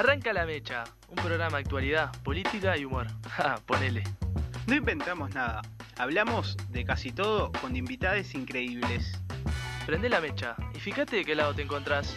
Arranca la mecha, un programa de actualidad, política y humor. Ja, ponele. No inventamos nada, hablamos de casi todo con invitades increíbles. Prende la mecha y fíjate de qué lado te encontrás.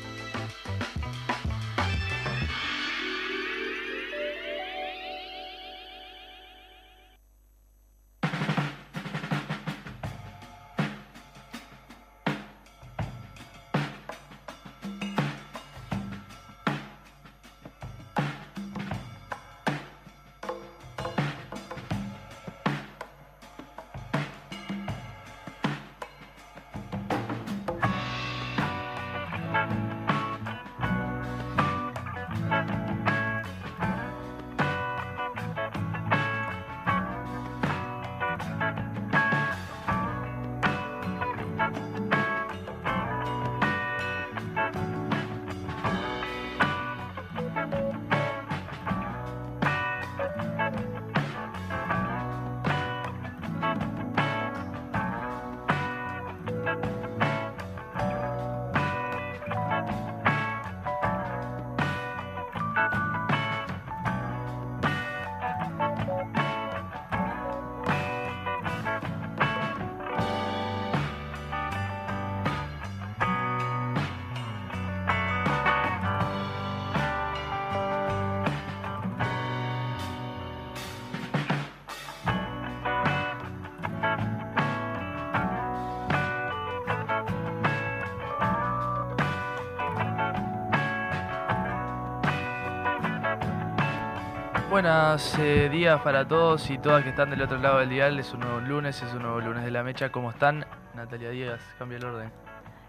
Buenos eh, días para todos y todas que están del otro lado del dial. Es un nuevo lunes, es un nuevo lunes de la mecha. ¿Cómo están? Natalia Díaz, cambia el orden.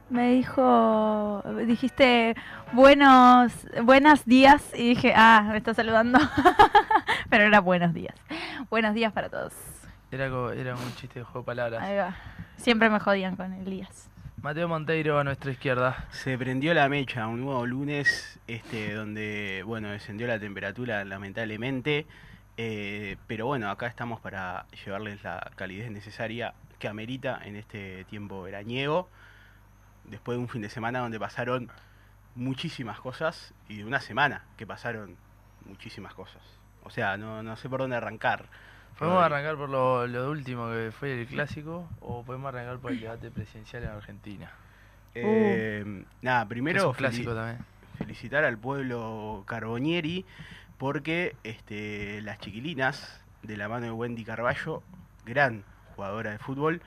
Me dijo, dijiste buenos, buenos días y dije, ah, me está saludando. Pero era buenos días. Buenos días para todos. Era, era un chiste de juego de palabras. Ahí va. Siempre me jodían con el días. Mateo Monteiro a nuestra izquierda. Se prendió la mecha, un nuevo lunes, este, donde, bueno, descendió la temperatura lamentablemente, eh, pero bueno, acá estamos para llevarles la calidez necesaria que amerita en este tiempo veraniego, después de un fin de semana donde pasaron muchísimas cosas y de una semana que pasaron muchísimas cosas. O sea, no, no sé por dónde arrancar. ¿Podemos arrancar por lo, lo último que fue el clásico o podemos arrancar por el debate presidencial en Argentina? Eh, nada, es primero un clásico feliz- también. felicitar al pueblo Carbonieri porque este, las chiquilinas de la mano de Wendy Carballo, gran jugadora de fútbol,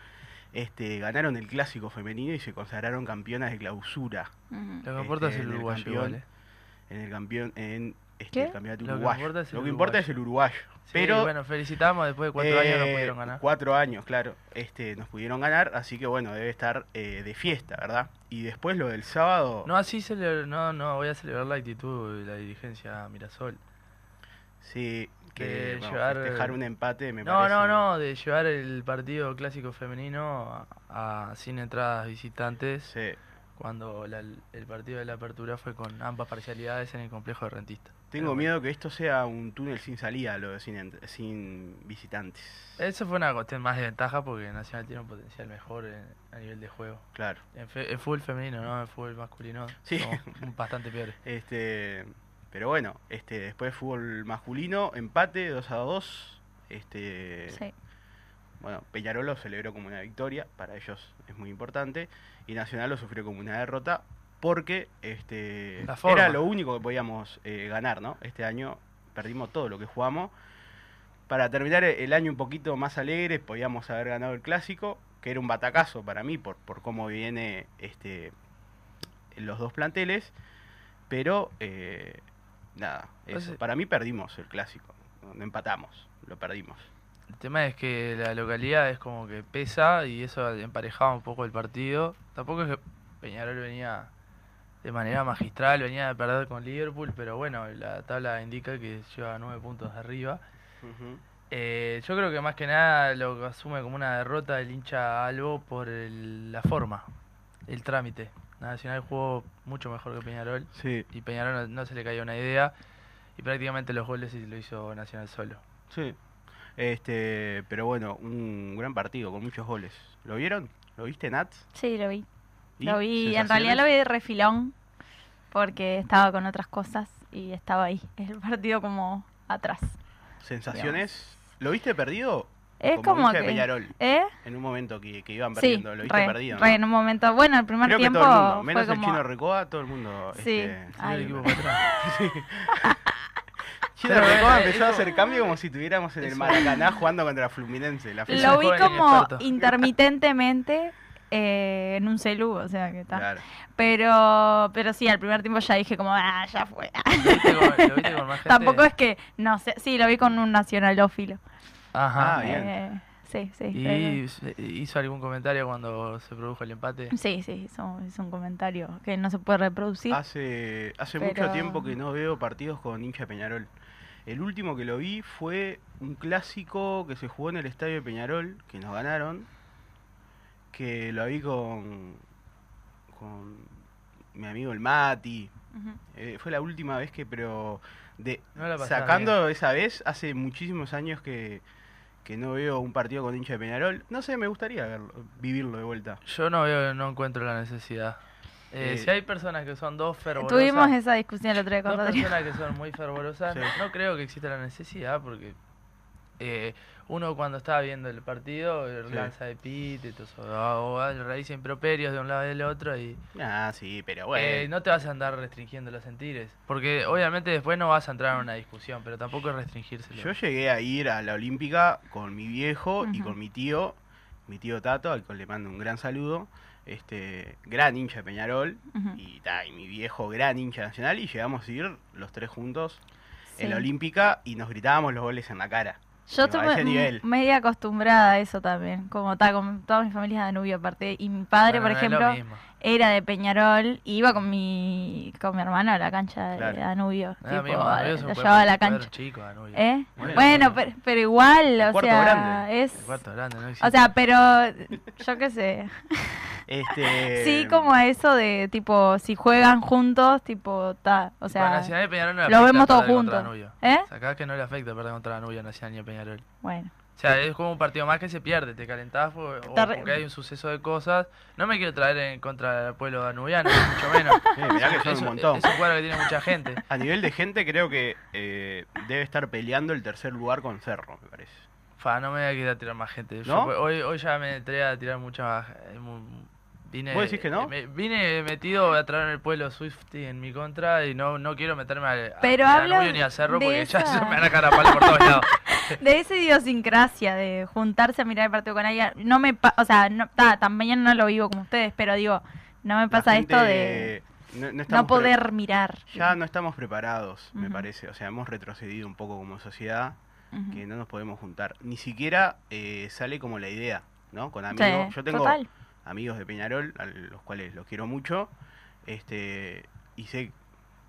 este, ganaron el clásico femenino y se consagraron campeonas de clausura. Lo que importa este, es el uruguayo campeón. ¿eh? en el campeón en este, ¿Qué? el campeonato Lo que uruguayo. importa es el Lo que importa es el uruguayo. Pero bueno, felicitamos, después de cuatro años no eh, pudieron ganar. Cuatro años, claro. Este, nos pudieron ganar, así que bueno, debe estar eh, de fiesta, ¿verdad? Y después lo del sábado. No, así celebra- no, no, voy a celebrar la actitud de la dirigencia Mirasol. Sí, que de vamos, llevar- festejar un empate me No, parece. no, no, de llevar el partido clásico femenino a, a- sin entradas visitantes Sí. Cuando la- el partido de la apertura fue con ambas parcialidades en el complejo de rentista. Tengo bueno. miedo que esto sea un túnel sin salida, lo de sin, visitantes. Eso fue una cuestión más de ventaja porque Nacional tiene un potencial mejor en- a nivel de juego. Claro. En, fe- en fútbol femenino, ¿no? En fútbol masculino Sí. bastante peores. Este, pero bueno, este, después fútbol masculino, empate 2 a 2. Este, Sí. Bueno, Peñarol lo celebró como una victoria, para ellos es muy importante, y Nacional lo sufrió como una derrota porque este era lo único que podíamos eh, ganar, ¿no? Este año perdimos todo lo que jugamos. Para terminar el año un poquito más alegre, podíamos haber ganado el clásico, que era un batacazo para mí por, por cómo viene este los dos planteles, pero eh, nada, eso. Entonces- para mí perdimos el clásico, no empatamos, lo perdimos. El tema es que la localidad es como que pesa y eso emparejaba un poco el partido. Tampoco es que Peñarol venía de manera magistral, venía de perder con Liverpool, pero bueno, la tabla indica que lleva nueve puntos de arriba. Eh, yo creo que más que nada lo asume como una derrota el hincha Albo por el- la forma, el trámite. Nacional jugó mucho mejor que Peñarol Sí, y Peñarol no, no se le cayó una idea y prácticamente los goles sí lo hizo Nacional solo. sí. Este, pero bueno, un gran partido con muchos goles. ¿Lo vieron? ¿Lo viste, Nats? Sí, lo vi. Lo vi, en realidad lo vi de refilón. porque estaba con otras cosas y estaba ahí. El partido como atrás. ¿Sensaciones? ¿Lo viste perdido? Es como, que... Peñarol, ¿Eh? en un momento que, que iban Sí, perdiendo. ¿Lo viste re, perdido? re, en un momento. Bueno, el primer Creo que tiempo todo el mundo, fue menos el como... chino Recoba, todo el mundo. Sí. este, Sí, Ay, el equipo bueno. para atrás. Pero, Recoba empezó a hacer cambio como si estuviéramos en el Maracaná jugando contra Fluminense. La Lo vi como intermitentemente eh, en un celu, o sea que está. Claro. Pero, pero sí, al primer tiempo ya dije como, ah, ya fue. ¿Lo viste con, lo viste con más gente? Tampoco es que, no sé, sí, lo vi con un nacionalófilo. Ajá. Ah, bien. Eh, sí, sí. ¿Y hizo algún comentario cuando se produjo el empate? Sí, sí, hizo, hizo un comentario que no se puede reproducir. Hace, hace Pero- mucho tiempo que no veo partidos con hincha de Peñarol. El último que lo vi fue un clásico que se jugó en el estadio de Peñarol, que nos ganaron, que lo vi con, con mi amigo el Mati. Eh, fue la última vez que, pero de, No sacando esa vez, hace muchísimos años que, que no veo un partido con hincha de Peñarol. No sé, me gustaría verlo, vivirlo de vuelta. Yo no veo, no encuentro la necesidad. Eh, Eh, si hay personas que son dos fervorosas, Tuvimos esa discusión el otro día con dos Rodrigo. personas que son muy fervorosas, Sí. no creo que exista la necesidad porque eh, uno cuando está viendo el partido eh, Sí. lanza epítetos o, o, o raíz improperios de un lado y del otro y Ah, sí, pero bueno. eh, no te vas a andar restringiendo los sentires. Porque obviamente después no vas a entrar en una discusión, pero tampoco es restringírselo. Yo llegué a ir a la Olímpica con mi viejo y con mi tío, mi tío Tato, al cual le mando un gran saludo, este gran hincha de Peñarol, y, ta, y mi viejo gran hincha nacional, y llegamos a ir los tres juntos en la. Olímpica y nos gritábamos los goles en la cara. Yo nivel. media acostumbrada a eso también, como está, con toda mi familia de Danubio aparte. Y mi padre, Bueno, por no ejemplo. Era de Peñarol y iba con mi con mi hermana a la cancha de Claro. Danubio. Lo tipo, lo llevaba a la cancha. chico. ¿Eh? Bueno, Bueno, pero, pero igual, El o sea, grande. es... El cuarto grande, no existe. O sea, pero yo qué sé. Este, Sí, como eso de tipo, si juegan juntos, tipo, ta, o sea, Nacional y Peñarol no le lo vemos todos juntos. ¿eh? Sacás que no le afecta perder contra Danubio, Nacional ni a Peñarol. Bueno, O sea, es como un partido más que se pierde, te calentás o re- porque hay un suceso de cosas. No me quiero traer en contra del pueblo danubiano, ni mucho menos. Sí, mirá que son es, un montón. es un cuadro que tiene mucha gente. A nivel de gente, creo que eh, debe estar peleando el tercer lugar con Cerro, me parece. Fa, no me voy a quedar a tirar más gente. Yo, ¿No? hoy, hoy ya me entré a tirar mucha más. eh, Vine, ¿Vos decís que no? me- vine metido a traer el pueblo Swifty en mi contra y no, no quiero meterme a, a- Pero ni a hablo Danubio ni a Cerro porque ya se me van a caer a palo por todos lados. de esa idiosincrasia de juntarse a mirar el partido con alguien, no me, pa- o sea, no, ta, también no lo vivo como ustedes, pero digo, no me pasa gente, esto de No, poder mirar. Ya no estamos preparados, me parece. O sea, hemos retrocedido un poco como sociedad, que no nos podemos juntar. Ni siquiera eh, sale como la idea, ¿no? Con Sí, amigos. Yo tengo total. Amigos de Peñarol, a los cuales los quiero mucho, este y sé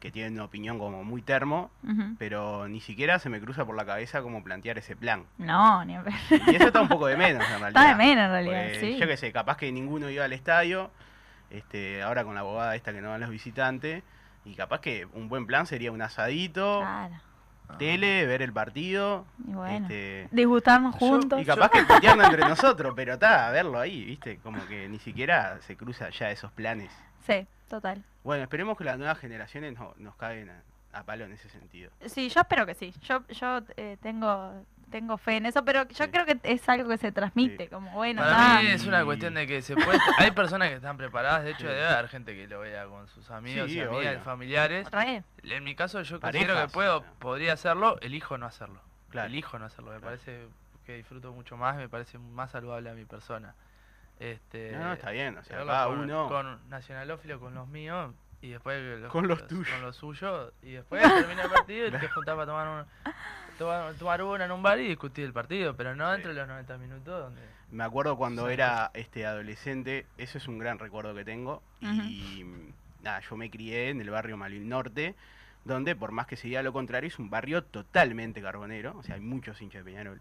que tienen una opinión como muy termo, pero ni siquiera se me cruza por la cabeza cómo plantear ese plan. No, ni a ver. Y eso está un poco de menos en realidad. Está de menos en realidad, Porque, sí. Yo qué sé, capaz que ninguno iba al estadio, este, ahora con la abogada esta que no van los visitantes, y capaz que un buen plan sería un asadito, Claro, tele, ver el partido, y bueno. este, Disgustarnos Yo- juntos. y capaz que puteando entre nosotros, pero está, verlo ahí, viste, como que ni siquiera se cruza ya esos planes. Sí, total. Bueno, esperemos que las nuevas generaciones no, nos caguen a, a palo en ese sentido. Sí, yo espero que sí. Yo, yo eh, tengo, tengo fe en eso, pero yo Sí. creo que es algo que se transmite, Sí. como bueno, Para mí es una cuestión de que se puede. Hay personas que están preparadas, de hecho, Sí. debe haber gente que lo vea con sus amigos Sí, y amigas, obvio. familiares. Re. En mi caso, yo Parejas, considero que puedo, podría hacerlo, elijo no hacerlo. Claro. Elijo no hacerlo, me Claro. parece que disfruto mucho más, me parece más saludable a mi persona. Este, No, no, está bien, o sea, cada con, uno... con nacionalófilo, con los míos, y después Con los tuyos. Con los suyos, y después termina el partido y te juntás para tomar, un, tomar, tomar una en un bar y discutir el partido, pero no dentro de los 90 minutos donde... Me acuerdo cuando Sí. era este adolescente, eso es un gran recuerdo que tengo. Y nada, yo me crié en el barrio Malvin Norte, donde por más que se diga lo contrario, es un barrio totalmente carbonero, o sea, hay muchos hinchas de Peñarol.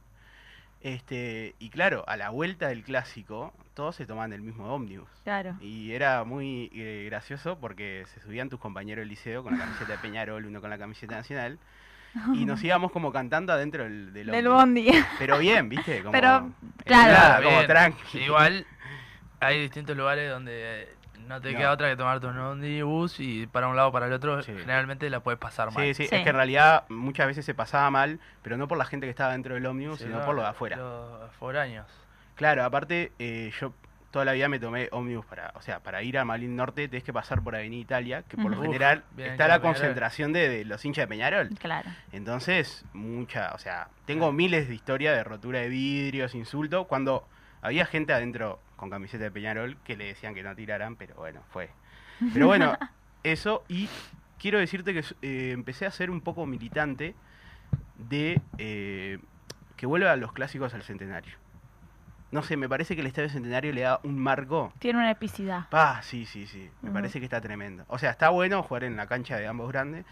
Este, y claro, a la vuelta del clásico, todos se tomaban el mismo ómnibus. Claro. Y era muy eh, gracioso porque se subían tus compañeros del liceo con la camiseta de Peñarol, uno con la camiseta nacional, y nos íbamos como cantando adentro del, del bondi. Pero bien, ¿viste? Como, Pero, claro. nada, como bien. tranqui. Igual hay distintos lugares donde no te No. queda otra que tomarte un ómnibus y para un lado o para el otro, Sí. generalmente la puedes pasar mal. Sí, sí, Sí. es que en realidad muchas veces se pasaba mal, pero no por la gente que estaba dentro del ómnibus, Sí, sino no, por lo de afuera. Los foráneos. Claro, aparte, eh, yo toda la vida me tomé ómnibus para, o sea, para ir a Malín Norte tenés que pasar por Avenida Italia, que por lo. Uf, general bien está la concentración de, de los hinchas de Peñarol. Claro. Entonces, mucha, o sea, tengo miles de historias de rotura de vidrios, insultos, cuando había gente adentro con camiseta de Peñarol que le decían que no tiraran, pero bueno, fue. Pero bueno, eso, y quiero decirte que eh, empecé a ser un poco militante de eh, que vuelva los clásicos al centenario. No sé, me parece que el Estadio Centenario le da un marco. Tiene una epicidad. Ah, sí, sí, sí. Me parece que está tremendo. O sea, está bueno jugar en la cancha de ambos grandes,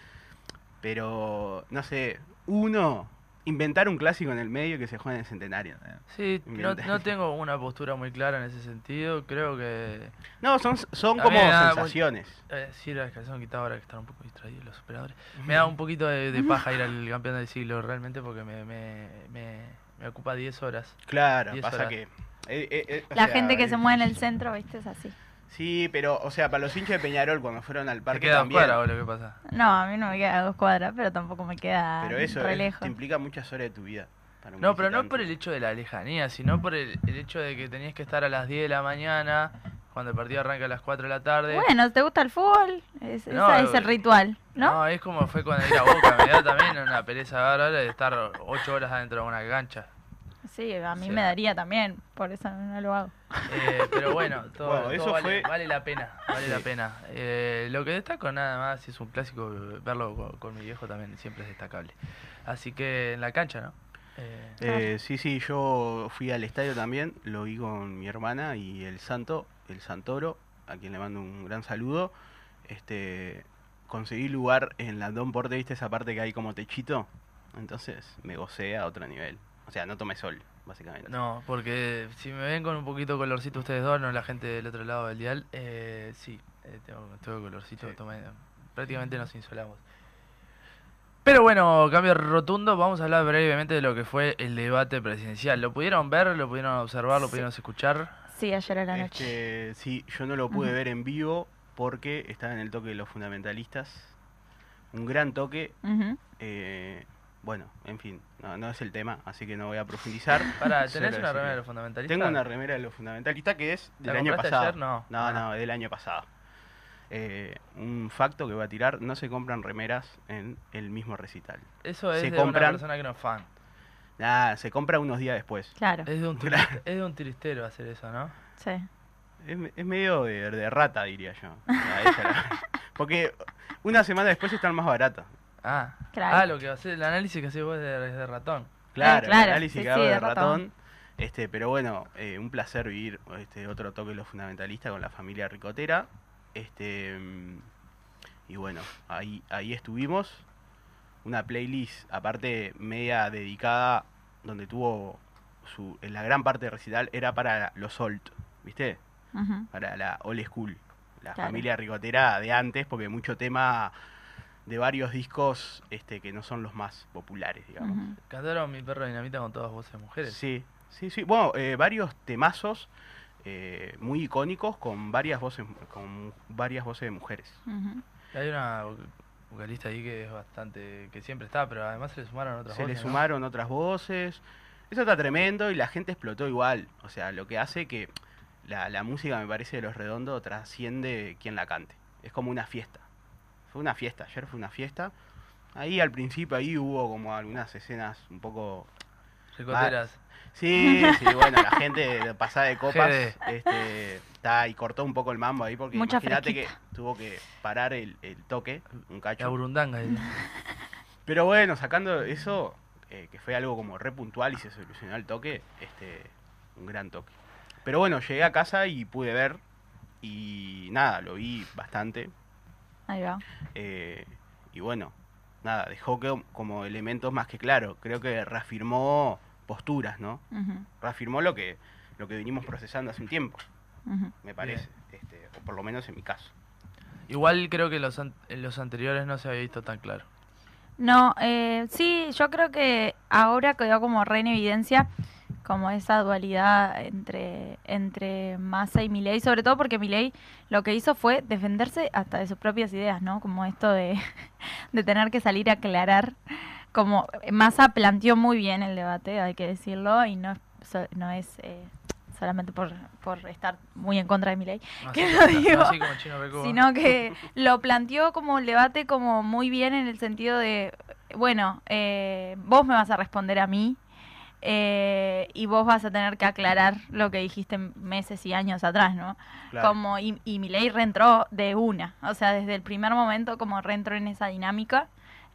pero no sé, uno, inventar un clásico en el medio que se juegue en el centenario. Sí, no, no tengo una postura muy clara en ese sentido. Creo que. No, son, son como da sensaciones. Eh, sí, la descalzón quitado ahora que están un poco distraídos los operadores. Me da un poquito de, de paja ir al campeón del siglo realmente porque me, me, me, me ocupa 10 horas. Claro, Diez pasa horas. que... eh, eh, eh, La sea, gente que se mueve en el centro, ¿viste? Es así. Sí, pero, o sea, para los hinchas de Peñarol cuando fueron al ¿Te parque queda también... fuera o lo que pasa? No, a mí no me queda a dos cuadras, pero tampoco me queda Pero eso re es- lejos. te implica muchas horas de tu vida. para un No, pero no por el hecho de la lejanía, sino por el, el hecho de que tenías que estar a las 10 de la mañana, cuando el partido arranca a las 4 de la tarde. Bueno, ¿te gusta el fútbol? Es, No, ese es el eh, ritual, ¿no? es como fue cuando ir a Boca, me da también una pereza bárbara de estar 8 horas adentro de una cancha. Sí, a mí me daría también, por eso no lo hago. Eh, pero bueno, todo, Bueno, todo eso vale, fue- vale la pena, vale la pena. Eh, lo que destaco nada más, si es un clásico, verlo con, con mi viejo también siempre es destacable. Así que en la cancha, ¿no? Eh, Eh, sí, sí, yo fui al estadio también, lo vi con mi hermana y el Santo, el Santoro, a quien le mando un gran saludo. Este, conseguí lugar en la Don Porte, ¿viste esa parte que hay como techito? Entonces me gocé a otro nivel. O sea, no tomé sol, básicamente. no, porque si me ven con un poquito colorcito ustedes dos, no la gente del otro lado del dial, eh, sí, eh, tengo, tengo colorcito, Sí. tomé- prácticamente nos insolamos. Pero bueno, cambio rotundo, vamos a hablar brevemente de lo que fue el debate presidencial. ¿Lo pudieron ver, lo pudieron observar, lo Sí. pudieron escuchar? Sí, ayer a la noche. Este, sí, yo no lo pude ver en vivo porque estaba en el toque de los fundamentalistas. Un gran toque. Eh, bueno, en fin, no, no es el tema, así que no voy a profundizar. Para, ¿tenés una remera de los fundamentalistas? Tengo una remera de los fundamentalistas que es ¿La del año pasado. ayer? No. No, Ah. no, del año pasado. Eh, un facto que voy a tirar, no se compran remeras en el mismo recital. Eso es se de compran- una persona que no es fan. Nada, se compra unos días después. Claro, Es de un, Claro. turiste- es de un turistero hacer eso, ¿no? sí. Es, me- es medio de, de rata, diría yo. A esa la- Porque una semana después están más baratas. Ah, Claro. ah lo que hace el análisis que hace vos de, de ratón. Claro, claro, el análisis sí, que hago sí, de de ratón. ratón. Este, pero bueno, eh, un placer vivir este otro toque de los fundamentalistas con la familia Ricotera. Este mm, y bueno, ahí, ahí estuvimos. Una playlist aparte media dedicada donde tuvo su en la gran parte de recital era para los old, ¿viste? Para la old school, la Claro. familia Ricotera de antes, porque mucho tema de varios discos este que no son los más populares, digamos. Cantaron mi perro dinamita con todas voces mujeres. Sí, sí, sí. Bueno, eh, varios temazos eh, muy icónicos con varias voces, con varias voces de mujeres. Hay una vocalista ahí que es bastante, que siempre está, pero además se le sumaron otras Se le voces, ¿no? sumaron otras voces. Eso está tremendo y la gente explotó igual. O sea, lo que hace que la, la música, me parece, de Los Redondos trasciende quien la cante. Es como una fiesta. Fue una fiesta, ayer fue una fiesta. Ahí al principio, ahí hubo como algunas escenas un poco Ricoteras. Sí, sí, bueno, la gente de pasada de copas este, está y cortó un poco el mambo ahí porque Mucha imagínate que tuvo que parar el, el toque, un La cacho. burundanga. dice. Pero bueno, sacando eso, eh, que fue algo como re puntual y se solucionó el toque, este, un gran toque. Pero bueno, llegué a casa y pude ver y nada, lo vi bastante. Ahí va. eh, y bueno, nada, dejó que, como elementos más que claro. Creo que reafirmó posturas, ¿no? Reafirmó lo que lo que venimos procesando hace un tiempo, me parece, este, o por lo menos en mi caso. Igual creo que los, an- en los anteriores no se había visto tan claro. No, eh, sí, yo creo que ahora quedó como re en evidencia como esa dualidad entre, entre Massa y Milei, sobre todo porque Milei lo que hizo fue defenderse hasta de sus propias ideas, ¿no? Como esto de, de tener que salir a aclarar, como Massa planteó muy bien el debate, hay que decirlo, y no, es- so- no es eh, solamente por, por estar muy en contra de Milei, No ¿Qué así, lo digo? Chino sino que lo planteó como el debate como muy bien en el sentido de, bueno, eh, vos me vas a responder a mí eh, y vos vas a tener que aclarar lo que dijiste meses y años atrás, ¿no? Claro. Como, y, y Milei reentró de una, o sea, desde el primer momento como reentró en esa dinámica,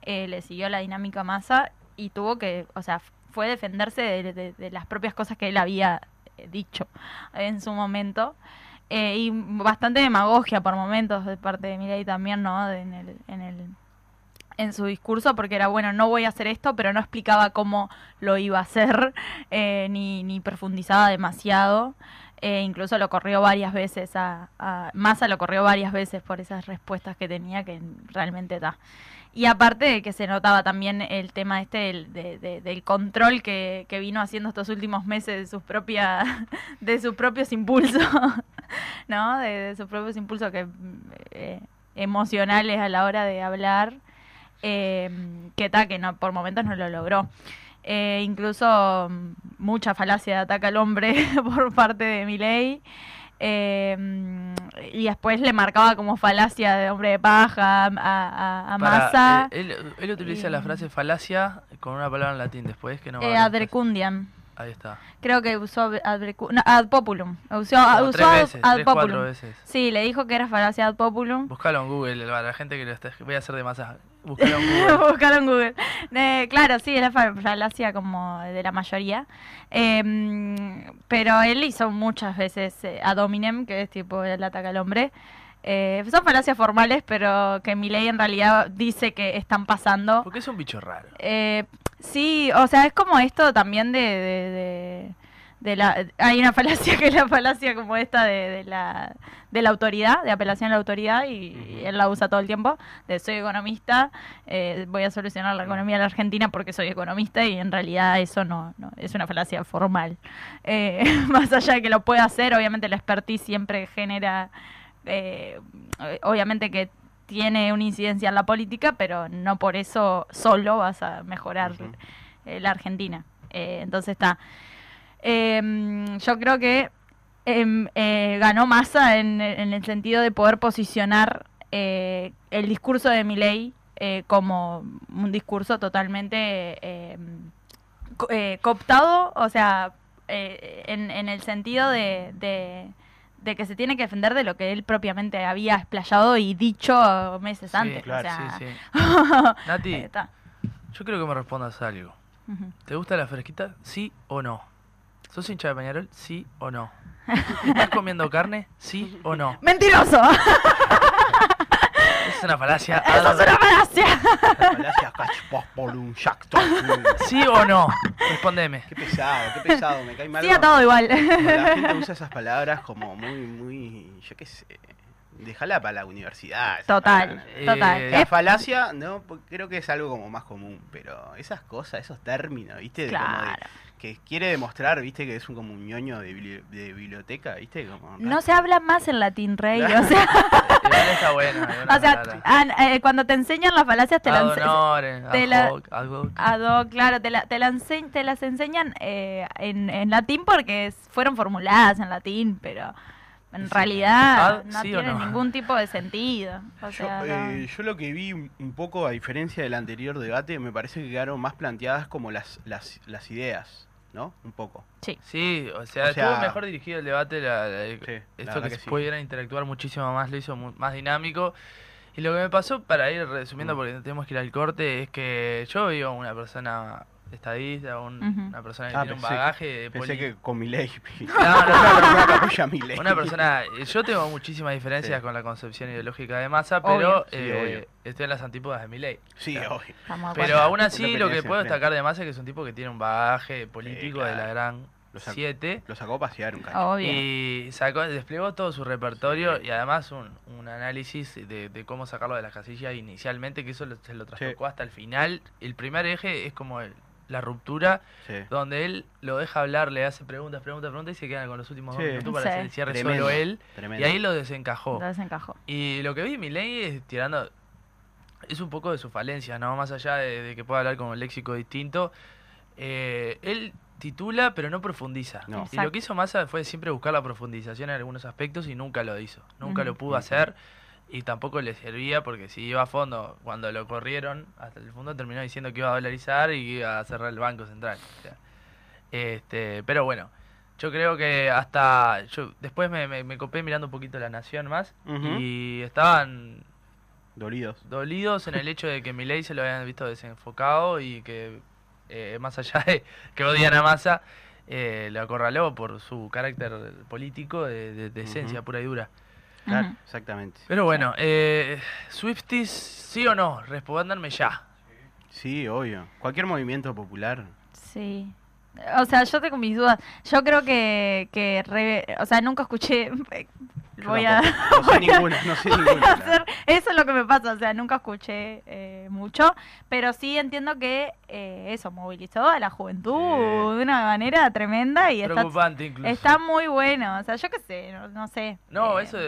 eh, le siguió la dinámica masa y tuvo que, o sea, fue defenderse de, las propias cosas que él había eh, dicho en su momento. Eh, y bastante demagogia por momentos de parte de Milei también, ¿no? En, el, en, el, en su discurso, porque era, bueno, no voy a hacer esto, pero no explicaba cómo lo iba a hacer, ni, ni profundizaba demasiado. Incluso lo corrió varias veces, a, a Massa lo corrió varias veces por esas respuestas que tenía, que realmente da. Y aparte de que se notaba también el tema este del, de- de- del control que, que vino haciendo estos últimos meses de sus propias de sus propios impulsos, ¿no? De, de sus propios impulsos que eh, emocionales a la hora de hablar, eh, que ta, que no, por momentos no lo logró. Eh, incluso mm, mucha falacia de ataque al hombre por parte de Milei. Eh, y después le marcaba como falacia de hombre de paja a, a, a Massa. eh, él, él utiliza y- la frase falacia con una palabra en latín después que no eh, acuerdo ad después. recundiam. Ahí está. Creo que usó ad, recu- no, ad populum. Usó, Como usó tres ad- veces, ad tres, populum. veces. Sí, le dijo que era falacia ad populum. Buscalo en Google, para la gente que lo está, voy a hacer de masa. Buscalo en Google. En Google. Eh, claro, sí, es la fa- falacia como de la mayoría. Em, pero él hizo muchas veces eh, ad hominem, que es tipo el ataque al hombre. Eh, son falacias formales, pero que mi ley en realidad dice que están pasando. Porque es un bicho raro. Eh, sí, o sea, es como esto también de, de, de- de la... Hay una falacia que es la falacia como esta de, de la, de la autoridad, de apelación a la autoridad, y, y él la usa todo el tiempo, de soy economista, eh, voy a solucionar la economía de la Argentina porque soy economista, y en realidad eso no, no es una falacia formal. Eh, más allá de que lo pueda hacer, obviamente la expertise siempre genera... eh, obviamente que tiene una incidencia en la política, pero no por eso solo vas a mejorar eh, la Argentina. Eh, entonces está. Em, yo creo que em, eh, ganó masa en, en el sentido de poder posicionar eh, el discurso de Milei eh, como un discurso totalmente em, co- eh, cooptado, o sea, eh, en, en el sentido de, de- de que se tiene que defender de lo que él propiamente había explayado y dicho meses Sí, antes. claro, o sea, Sí, sí. Nati, eh, yo creo que me respondas algo. ¿Te gusta la fresquita? ¿Sí o no? ¿Sos hincha de Peñarol? ¿Sí o no? ¿Estás comiendo carne? ¿Sí o no? ¡Mentiroso! Es una falacia. ¡Eso es una falacia! ¿Sí o no? Respondeme. Qué pesado, qué pesado, me cae mal. Sí a todo igual. La gente usa esas palabras como muy, muy, yo qué sé, déjala para la universidad. Total. Eh, total. La Es- falacia, no, porque creo que es algo como más común, pero esas cosas, esos términos, ¿viste? De como de- claro. Que quiere demostrar, ¿viste? Que es un, como un ñoño de, bibli- de biblioteca, ¿viste? Como, No se habla más en latín, rey. O sea, está bueno. o sea an- eh, cuando te enseñan las falacias te Ad las honorem, te ad la- hoc, ad hoc. ad hoc, claro, te, la- te, la ense- te las enseñan eh, en, en latín porque es- fueron formuladas en latín, pero en Sí. realidad Ad, no sí no. ningún tipo de sentido. O Yo, eh, yo lo que vi un un poco, a diferencia del anterior debate, me parece que quedaron más planteadas como las, las, las ideas, ¿no? Un poco. sí. Sí, o sea, O sea- estuvo mejor dirigido el debate. la- la- Sí, esto que, que sí. pudieran interactuar muchísimo más lo hizo mu- más dinámico. Y lo que me pasó, para ir resumiendo, Mm. porque tenemos que ir al corte, es que yo veo una persona estadista, un- una persona que Ah, tiene un pensé que- bagaje Pensé poli- que con mi ley. no, una persona que apoya a mi ley. Una persona, yo tengo muchísimas diferencias Sí. con la concepción ideológica de masa, pero Sí, eh, estoy en las antípodas de mi ley. Sí, Claro. obvio. Pero aún así, lo que puedo destacar de masa es que es un tipo que tiene un bagaje político de la gran Lo 7. Lo sacó a pasear un cacho. Obvio. Y sacó, desplegó todo su repertorio y además un, un análisis de, de cómo sacarlo de las casillas inicialmente, que eso lo- se lo trastocó hasta el final. El primer eje es como el- la ruptura, Sí. donde él lo deja hablar, le hace preguntas, preguntas, preguntas y se quedan con los últimos dos minutos para Sí. hacer el cierre Tremendo, solo él. Tremendo. Y ahí lo desencajó. Lo desencajó. Y lo que vi Milei es tirando. Es un poco de su falencia, ¿no? Más allá de, de que pueda hablar con un léxico distinto. eh, él titula, pero no profundiza. No. Y lo que hizo Massa fue siempre buscar la profundización en algunos aspectos y nunca lo hizo. Nunca lo pudo hacer y tampoco le servía porque si iba a fondo, cuando lo corrieron hasta el fondo terminó diciendo que iba a dolarizar y que iba a cerrar el Banco Central. O sea, este, pero bueno, yo creo que hasta. yo Después me, me, me copé mirando un poquito La Nación más y estaban Dolidos. dolidos en el hecho de que Milei se lo habían visto desenfocado y que eh, más allá de que odian a Massa, eh, lo acorraló por su carácter político de, de- de esencia pura y dura. Claro, exactamente. Pero bueno, eh, Swifties, sí o no, respóndanme ya. Sí, obvio. Cualquier movimiento popular. Sí. O sea, yo tengo mis dudas. Yo creo que, que re- o sea, nunca escuché. Yo Voy a, tampoco. No sé ninguna, no sé voy ninguna. a la hacer- Eso es lo que me pasa. O sea, nunca escuché eh, mucho. Pero sí entiendo que eh, eso movilizó a la juventud Sí. de una manera tremenda y está, Preocupante incluso. está muy bueno. O sea, yo qué sé, no, no sé. No, Eh, eso,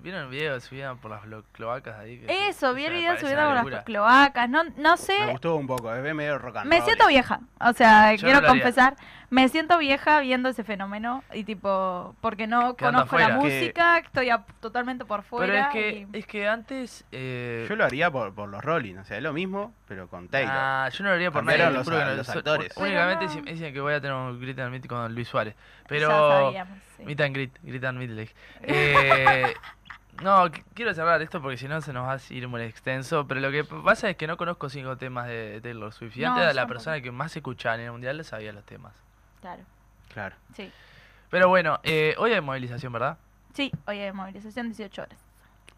¿vieron el video que subían por las clo- cloacas ahí? Que- Eso, vi el video una por las cloacas. No, no sé. Me gustó un poco, es medio rock and Me roll. siento vieja, o sea, Yo quiero no confesar, me siento vieja viendo ese fenómeno y tipo, porque no Quedando conozco la afuera. Música, estoy a- totalmente por Pero fuera. es que, y- es que antes... eh, Yo lo haría por, por los Rolling, o sea, es lo mismo, pero con Taylor. Ah, yo no lo haría por nadie. Los- los actores. Pero Únicamente no. dicen- dicen que voy a tener un Grit and Meet con Luis Suárez. ya Pero. sabíamos, sí. Meet and Grit, Grit and Meet. Eh, no, qu- quiero cerrar esto porque si no se nos va a ir muy extenso. Pero lo que pasa es que no conozco cinco temas de Taylor Swift. Y No, antes era la persona que más escuchaba en el mundial, le sabía los temas. Claro, Claro. sí. Pero bueno, eh, hoy hay movilización, ¿verdad? Sí, oye, movilización 18 horas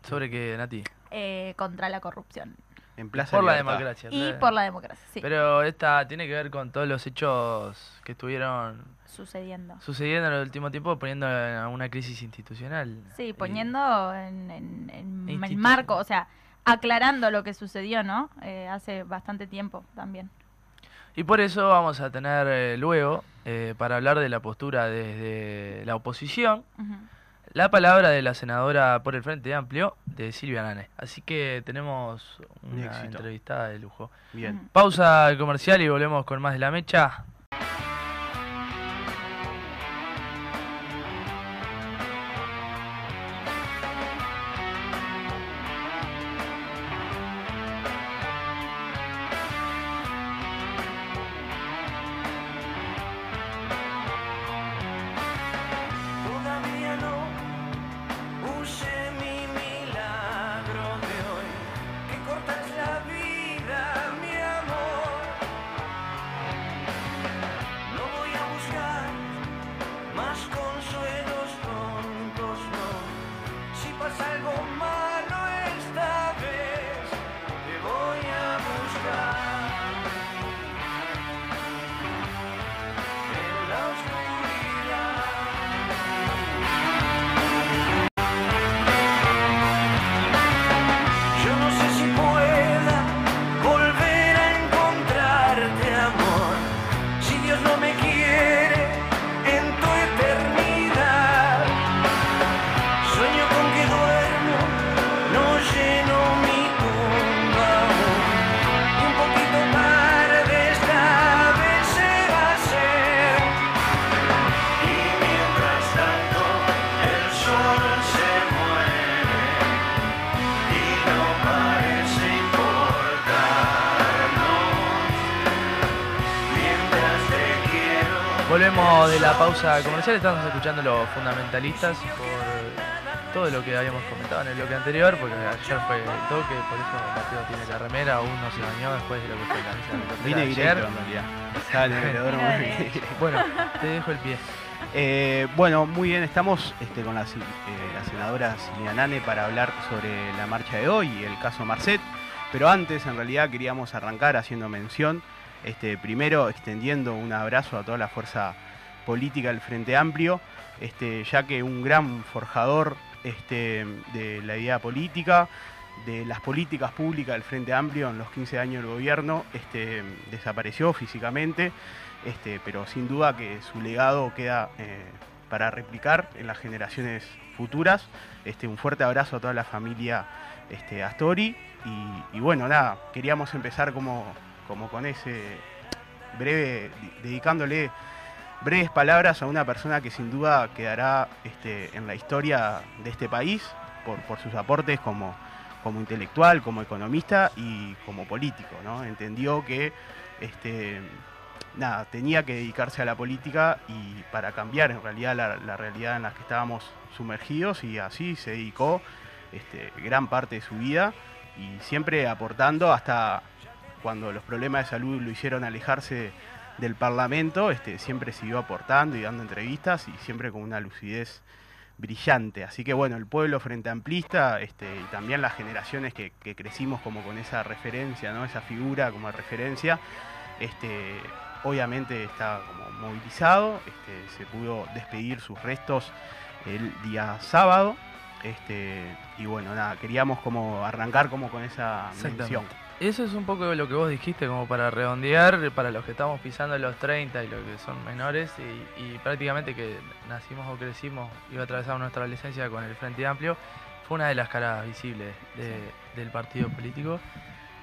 ¿Sobre qué, Nati? eh, contra la corrupción En Plaza Por la democracia. y por la democracia, sí, Pero esta tiene que ver con todos los hechos que estuvieron sucediendo. sucediendo en el último tiempo, poniendo a una crisis institucional. Sí, poniendo en, en- en el marco, o sea, aclarando lo que sucedió, ¿no? Eh, hace bastante tiempo también. Y por eso vamos a tener eh, luego, eh, para hablar de la postura desde la oposición, Ujú. La palabra de la senadora por el Frente Amplio, de Silvia Nane. Así que tenemos Un una éxito. entrevistada de lujo. Bien. Pausa comercial y volvemos con más de la mecha. Pausa comercial, estamos escuchando los fundamentalistas por todo lo que habíamos comentado en el bloque anterior, porque ayer fue el toque, por eso Mateo tiene la remera, aún no se bañó después de lo que fue la Vine directo en realidad. El. Bueno, te dejo el pie. Eh, bueno, muy bien, estamos este, con la, eh, la senadora Silvia Nane para hablar sobre la marcha de hoy y el caso Marcet. Pero antes, en realidad, queríamos arrancar haciendo mención, este, primero extendiendo un abrazo a toda la fuerza política del Frente Amplio, este, ya que un gran forjador este, de la idea política, de las políticas públicas del Frente Amplio en los 15 años del gobierno, este, desapareció físicamente, este, pero sin duda que su legado queda eh, para replicar en las generaciones futuras. Este, un fuerte abrazo a toda la familia este, Astori y, y bueno, nada, queríamos empezar como, como con ese breve, dedicándole breves palabras a una persona que sin duda quedará este, en la historia de este país por, sus aportes como, intelectual, como economista y como político. Entendió que este, tenía que dedicarse a la política y para cambiar en realidad la, la realidad en la que estábamos sumergidos y así se dedicó este, gran parte de su vida y siempre aportando hasta cuando los problemas de salud lo hicieron alejarse del Parlamento, este, siempre siguió aportando y dando entrevistas y siempre con una lucidez brillante. Así que bueno, el pueblo frente amplista este, y también las generaciones que, que crecimos como con esa referencia, ¿no? esa figura como referencia, este, obviamente está como movilizado, este, se pudo despedir sus restos el día sábado. Este, y bueno, nada, queríamos como arrancar como con esa mención. Eso es un poco lo que vos dijiste, como para redondear, para los que estamos pisando los 30 y los que son menores, y, y prácticamente que nacimos o crecimos y atravesamos nuestra adolescencia con el Frente Amplio, fue una de las caras visibles de- del partido político.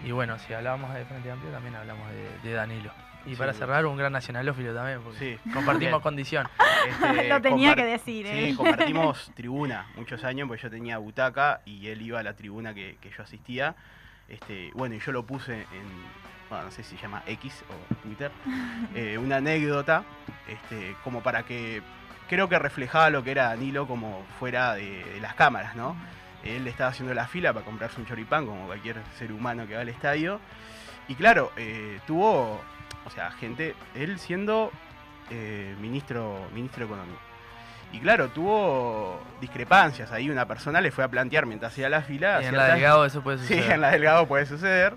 Y bueno, si hablamos de Frente Amplio, también hablamos de, de Danilo. Y Sí. para cerrar, un gran nacionalófilo también, porque Sí. compartimos condición. Este, Lo tenía que decir, ¿eh? Sí, compartimos tribuna muchos años, porque yo tenía butaca y él iba a la tribuna que, que yo asistía. Este, bueno, y yo lo puse en, bueno, no sé si se llama X o Twitter, eh, una anécdota, este, como para que creo que reflejaba lo que era Danilo como fuera de, las cámaras, ¿no? Él estaba haciendo la fila para comprarse un choripán, como cualquier ser humano que va al estadio. Y claro, eh, tuvo, o sea, gente, él siendo eh, ministro, ministro Economía. Y claro, tuvo discrepancias. Ahí una persona le fue a plantear mientras hacía la fila. Y en la Delgado eso puede Sí, suceder. en la Delgado puede suceder.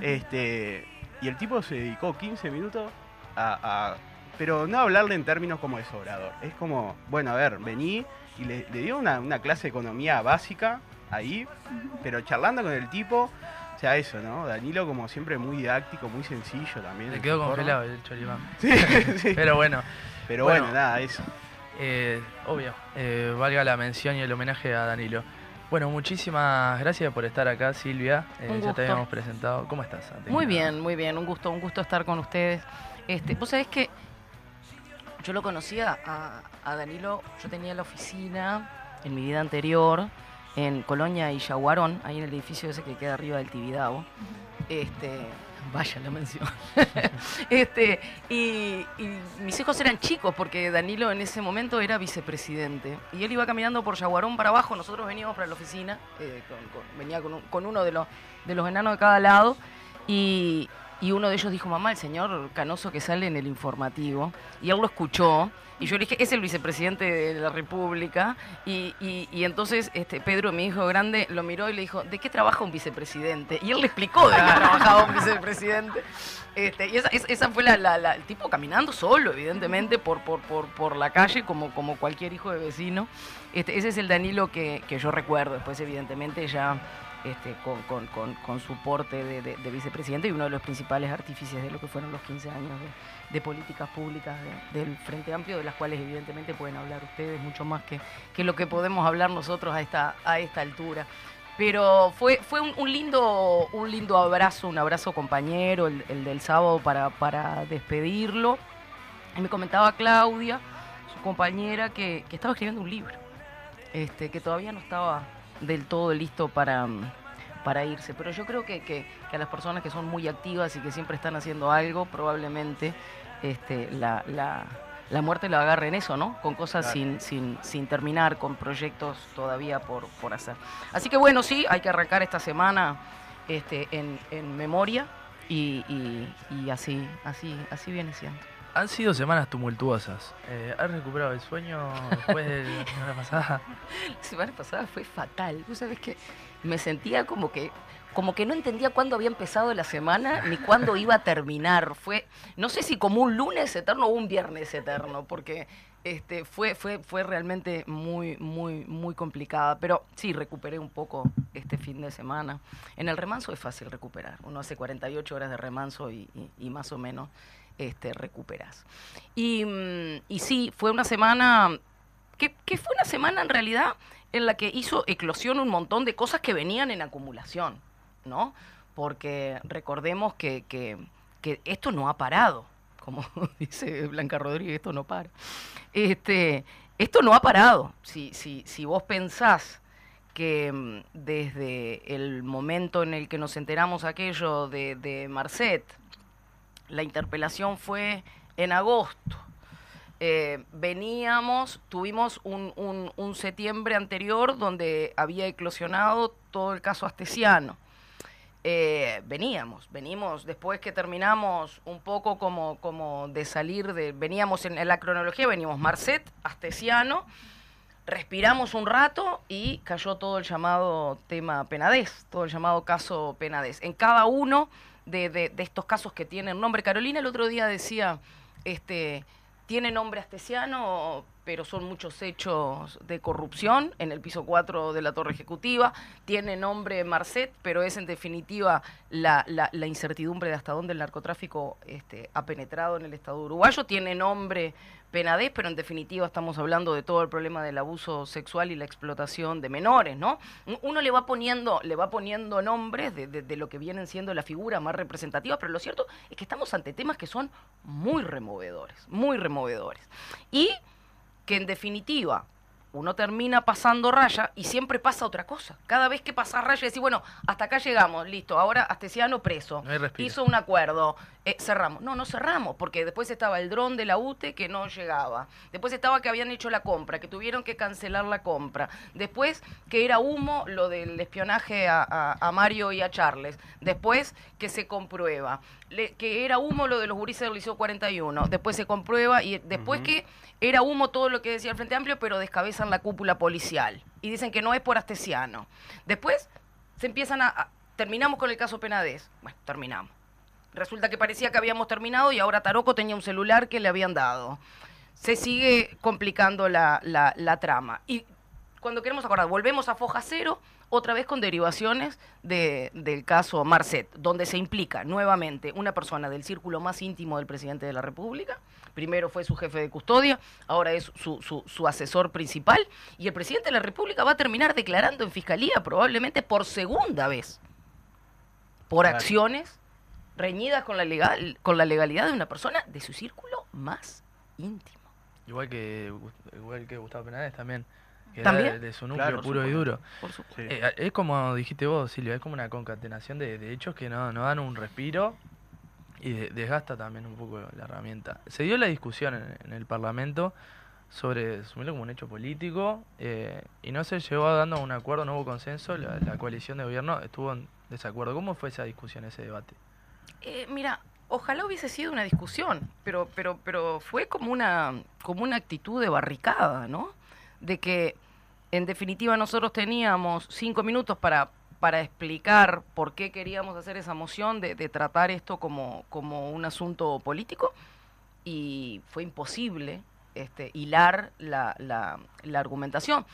Este, y el tipo se dedicó 15 minutos a, a- Pero no hablarle en términos como de sobrador. Es como, bueno, a ver, vení y le, le dio una, una clase de economía básica ahí, pero charlando con el tipo. O sea, eso, ¿no? Danilo como siempre muy didáctico, muy sencillo también. Le quedó congelado el choripán. Sí, sí. Pero bueno, Pero Bueno. bueno, nada, eso. Eh, obvio, eh, valga la mención y el homenaje a Danilo. Bueno, muchísimas gracias por estar acá, Silvia. Eh, ya te habíamos presentado. ¿Cómo estás? Antes Muy bien, muy bien, un gusto, un gusto estar con ustedes. Este, vos sabés que yo lo conocía a, a Danilo, yo tenía la oficina en mi vida anterior en Colonia y Yaguarón, ahí en el edificio ese que queda arriba del Tibidabo. Este, vaya la mención. este, y, mis hijos eran chicos porque Danilo en ese momento era vicepresidente. Y él iba caminando por Yaguarón para abajo, nosotros veníamos para la oficina, eh, venía con, un- con uno de los, de los enanos de cada lado. Y uno de ellos dijo, mamá, el señor Canoso que sale en el informativo. Y él lo escuchó. Y yo le dije, es el vicepresidente de la República. Y, y- y entonces este, Pedro, mi hijo grande, lo miró y le dijo, ¿de qué trabaja un vicepresidente? Y él le explicó de qué trabajaba un vicepresidente. Este, y esa, fue el tipo caminando solo, evidentemente, por, la calle, como, cualquier hijo de vecino. Este, ese es el Danilo que, yo recuerdo. Después, evidentemente, ya este, con, con- su porte de, de- de vicepresidente y uno de los principales artífices de lo que fueron los 15 años de, políticas públicas de- del Frente Amplio, de las cuales evidentemente pueden hablar ustedes mucho más que, lo que podemos hablar nosotros a esta altura. Pero fue, fue un, lindo, un lindo abrazo, un abrazo compañero, el, el del sábado para, para despedirlo. Y me comentaba Claudia, su compañera, que, que estaba escribiendo un libro, este, que todavía no estaba del todo listo para, para irse. Pero yo creo que, que- a las personas que son muy activas y que siempre están haciendo algo, probablemente este, la- la muerte la agarre en eso, ¿no? Con cosas Claro. sin, sin, sin terminar, con proyectos todavía por, por hacer. Así que bueno, sí, hay que arrancar esta semana este, en, en memoria y, y- y así, así, así viene siendo. Han sido semanas tumultuosas. Eh, ¿Has recuperado el sueño después de la semana pasada? La semana pasada fue fatal. Tú sabes que me sentía como que como que no entendía cuándo había empezado la semana ni cuándo iba a terminar. Fue, no sé si como un lunes eterno o un viernes eterno, porque este, fue, fue, fue realmente muy, muy, muy complicada. Pero sí, recuperé un poco este fin de semana. En el remanso es fácil recuperar. Uno hace 48 horas de remanso y, más o menos este, recuperas. Y, mm, y sí, fue una semana que, que fue una semana en realidad en la que hizo eclosión un montón de cosas que venían en acumulación, ¿no? Porque recordemos que, que- esto no ha parado, como dice Blanca Rodríguez, esto no para. Este, esto no ha parado. Si, si, si vos pensás que mm, desde el momento en el que nos enteramos aquello de, de Marcet, la interpelación fue en agosto. Eh, veníamos, tuvimos un, un- un septiembre anterior donde había eclosionado todo el caso astesiano. Eh, veníamos, venimos después que terminamos un poco como, como de salir de, veníamos en, la cronología, veníamos Marcet, Astesiano, respiramos un rato y cayó todo el llamado tema Penadez, todo el llamado caso Penadez. En cada uno de, de- de estos casos que tienen nombre, Carolina el otro día decía, este, tiene nombre astesiano, pero son muchos hechos de corrupción en el piso 4 de la torre ejecutiva. Tiene nombre Marcet, pero es en definitiva la, la- incertidumbre de hasta dónde el narcotráfico este, ha penetrado en el Estado uruguayo. Tiene nombre Penadez, pero en definitiva estamos hablando de todo el problema del abuso sexual y la explotación de menores, ¿no? Uno le va poniendo, le va poniendo nombres de, de- lo que vienen siendo la figura más representativa, pero lo cierto es que estamos ante temas que son muy removedores, muy removedores. Y que en definitiva uno termina pasando raya y siempre pasa otra cosa. Cada vez que pasa raya decís, bueno, hasta acá llegamos, listo, ahora Astesiano preso. No. Hizo un acuerdo, eh, cerramos. No, no cerramos, porque después estaba el dron de la UTE que no llegaba. Después estaba que habían hecho la compra, que tuvieron que cancelar la compra. Después que era humo lo del espionaje a, a- a Mario y a Charles. Después que se comprueba. Le- que era humo lo de los gurises del Liceo 41. Después se comprueba y después que era humo todo lo que decía el Frente Amplio, pero descabezan la cúpula policial. Y dicen que no es por Astesiano. Después se empiezan a... a- terminamos con el caso Penades. Bueno, terminamos. Resulta que parecía que habíamos terminado y ahora Taroco tenía un celular que le habían dado. Se sigue complicando la, la- la trama. Y cuando queremos acordar, volvemos a Foja Cero, otra vez con derivaciones de- del caso Marcet, donde se implica nuevamente una persona del círculo más íntimo del presidente de la República. Primero fue su jefe de custodia, ahora es su, su- su asesor principal. Y el presidente de la República va a terminar declarando en fiscalía probablemente por segunda vez por Claro. acciones reñidas con la, legal, con la legalidad de una persona de su círculo más íntimo. Igual que, igual que Gustavo Penades también. Que ¿También? era de, su núcleo Claro, puro y duro. Por supuesto. Sí. Eh, es como dijiste vos, Silvia, es como una concatenación de, de hechos que no, no dan un respiro y de- desgasta también un poco la herramienta. Se dio la discusión en, en el Parlamento sobre asumirlo como un hecho político eh, y no se llegó dando un acuerdo, no hubo consenso, la, la coalición de gobierno estuvo en desacuerdo. ¿Cómo fue esa discusión, ese debate? Eh, mira, ojalá hubiese sido una discusión, pero, pero, pero fue como una, como una actitud de barricada, ¿no? De que en definitiva nosotros teníamos cinco minutos para, para explicar por qué queríamos hacer esa moción de, de tratar esto como, como un asunto político y fue imposible este, hilar la, la, la argumentación.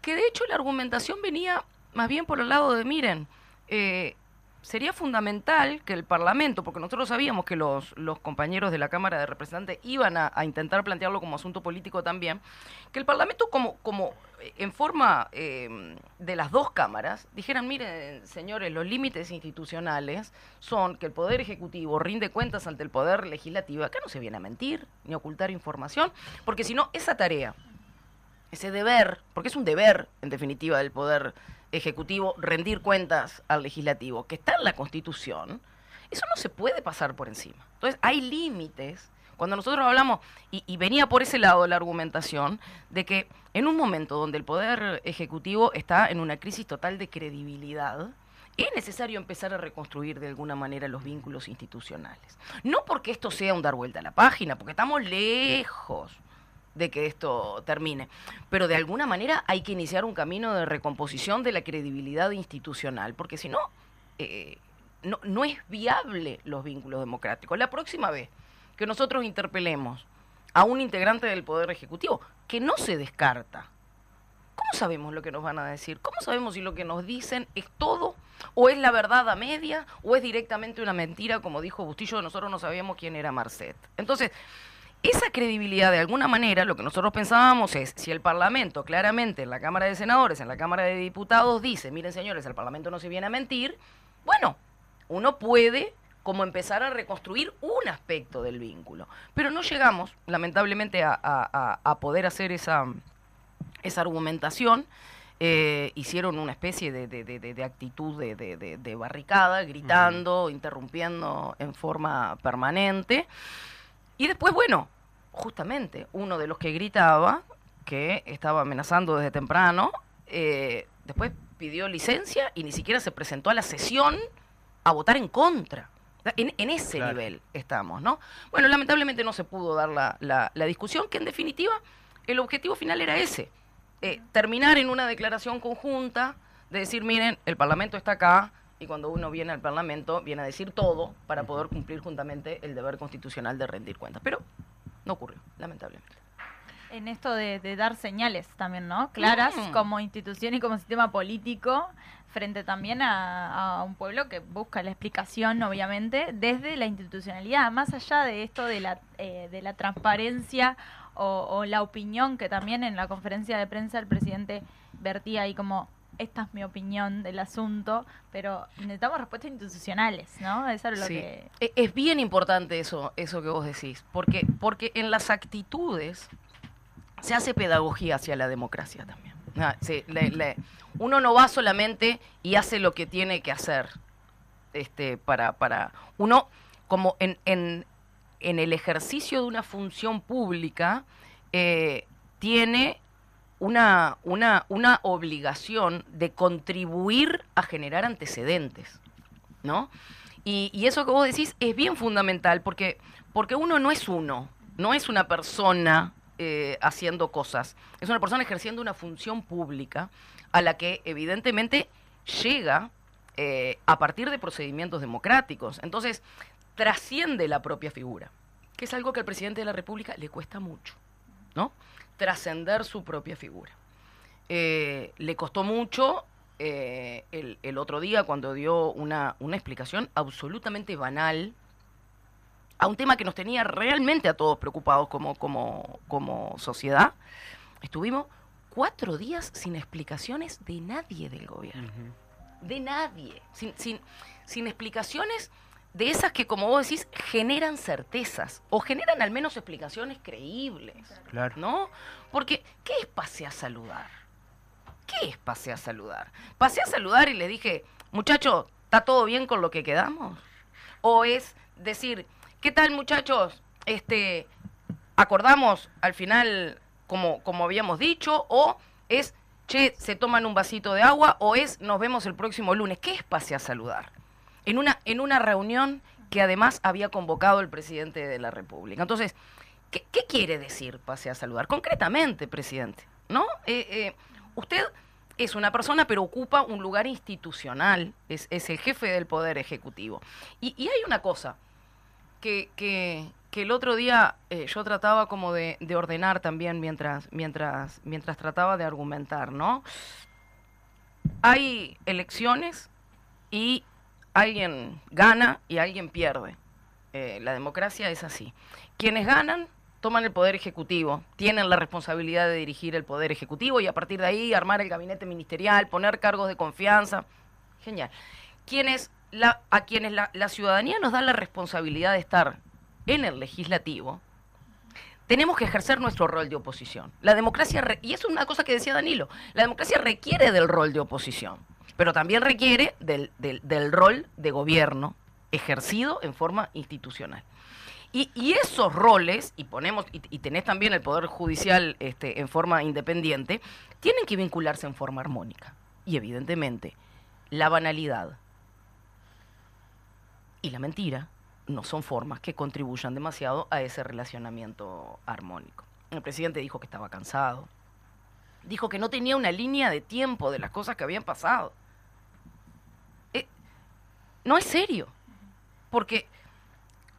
Que de hecho la argumentación venía más bien por el lado de, miren, eh, sería fundamental que el Parlamento, porque nosotros sabíamos que los, los compañeros de la Cámara de Representantes iban a, intentar plantearlo como asunto político también, que el Parlamento como, como eh, en forma eh, de las dos cámaras dijeran, miren, señores, los límites institucionales son que el Poder Ejecutivo rinde cuentas ante el Poder Legislativo. Acá no se viene a mentir ni a ocultar información, porque si no, esa tarea ese deber, porque es un deber, en definitiva, del Poder rendir cuentas al Legislativo, que está en la Constitución, eso no se puede pasar por encima. Entonces, hay límites. Cuando nosotros hablamos, y, y venía por ese lado la argumentación, de que en un momento donde el Poder Ejecutivo está en una crisis total de credibilidad, es necesario empezar a reconstruir de alguna manera los vínculos institucionales. No porque esto sea un dar vuelta a la página, porque estamos lejos de que esto termine. Pero de alguna manera hay que iniciar un camino de recomposición de la credibilidad institucional, porque si no, eh, no, no es viable los vínculos democráticos. La próxima vez que nosotros interpelemos a un integrante del Poder Ejecutivo, que no se descarta, ¿cómo sabemos lo que nos van a decir? ¿Cómo sabemos si lo que nos dicen es todo? ¿O es la verdad a media? ¿O es directamente una mentira, como dijo Bustillo, nosotros no sabíamos quién era Marcet? Entonces, esa credibilidad, de alguna manera, lo que nosotros pensábamos es, si el Parlamento claramente en la Cámara de Senadores, en la Cámara de Diputados dice, miren señores, el Parlamento no se viene a mentir, bueno, uno puede como empezar a reconstruir un aspecto del vínculo. Pero no llegamos, lamentablemente, a, a- a poder hacer esa, esa argumentación. Eh, hicieron una especie de, de- de- de- actitud de, de- de- de barricada, gritando, interrumpiendo en forma permanente. Y después, bueno, justamente uno de los que gritaba, que estaba amenazando desde temprano, eh, después pidió licencia y ni siquiera se presentó a la sesión a votar en contra. En, en ese Claro. nivel estamos, ¿no? Bueno, lamentablemente no se pudo dar la, la- la discusión, que en definitiva el objetivo final era ese, eh, terminar en una declaración conjunta de decir, miren, el Parlamento está acá y cuando uno viene al Parlamento viene a decir todo para poder cumplir juntamente el deber constitucional de rendir cuentas. Pero no ocurrió, lamentablemente. En esto de, de dar señales también, ¿no? Claras Mm. como institución y como sistema político frente también a, a un pueblo que busca la explicación, obviamente, desde la institucionalidad, más allá de esto de la, eh, de la transparencia o, o la opinión que también en la conferencia de prensa el presidente vertía ahí como esta es mi opinión del asunto, pero necesitamos respuestas institucionales, ¿no? Eso es lo Sí. que... E- Es bien importante eso, eso que vos decís, porque, porque en las actitudes se hace pedagogía hacia la democracia también. Ah, sí, le- le- uno no va solamente y hace lo que tiene que hacer este, para, para uno como en, en, en el ejercicio de una función pública eh, tiene una, una, una obligación de contribuir a generar antecedentes, ¿no? Y, eso que vos decís es bien fundamental porque, porque uno no es uno, no es una persona eh, haciendo cosas, es una persona ejerciendo una función pública a la que evidentemente llega eh, a partir de procedimientos democráticos. Entonces, trasciende la propia figura, que es algo que al presidente de la República le cuesta mucho, ¿no? Trascender su propia figura. Eh, le costó mucho eh, el, el otro día cuando dio una, una explicación absolutamente banal a un tema que nos tenía realmente a todos preocupados como, como, como sociedad. Estuvimos cuatro días sin explicaciones de nadie del gobierno de nadie, sin, sin, sin explicaciones de esas que, como vos decís, generan certezas o generan al menos explicaciones creíbles, Claro. ¿no? Porque, ¿qué es pase a saludar? ¿Qué es pase a saludar? Pasé a saludar y le dije, muchachos, ¿está todo bien con lo que quedamos? ¿O es decir, ¿qué tal muchachos? Este, acordamos al final como, como habíamos dicho, o es, che, se toman un vasito de agua, o es, nos vemos el próximo lunes. ¿Qué es pase a saludar? En una, en una reunión que además había convocado el presidente de la República. Entonces, ¿qué, quiere decir pase a saludar? Concretamente, presidente, ¿no? Eh, eh, usted es una persona, pero ocupa un lugar institucional, es, es el jefe del Poder Ejecutivo. Y, y hay una cosa que, que, que el otro día eh, yo trataba como de, de ordenar también mientras, mientras, mientras trataba de argumentar, ¿no? Hay elecciones y alguien gana y alguien pierde. Eh, la democracia es así. Quienes ganan toman el poder ejecutivo, tienen la responsabilidad de dirigir el poder ejecutivo y a partir de ahí armar el gabinete ministerial, poner cargos de confianza. Genial. Quienes la, a quienes la, la ciudadanía nos da la responsabilidad de estar en el legislativo, tenemos que ejercer nuestro rol de oposición. La democracia, y es una cosa que decía Danilo, la democracia requiere del rol de oposición, pero también requiere del, del- del rol de gobierno ejercido en forma institucional. Y, y esos roles, y ponemos, y, tenés también el Poder Judicial este, en forma independiente, tienen que vincularse en forma armónica. Y evidentemente, la banalidad y la mentira no son formas que contribuyan demasiado a ese relacionamiento armónico. El presidente dijo que estaba cansado, dijo que no tenía una línea de tiempo de las cosas que habían pasado. No es serio. Porque,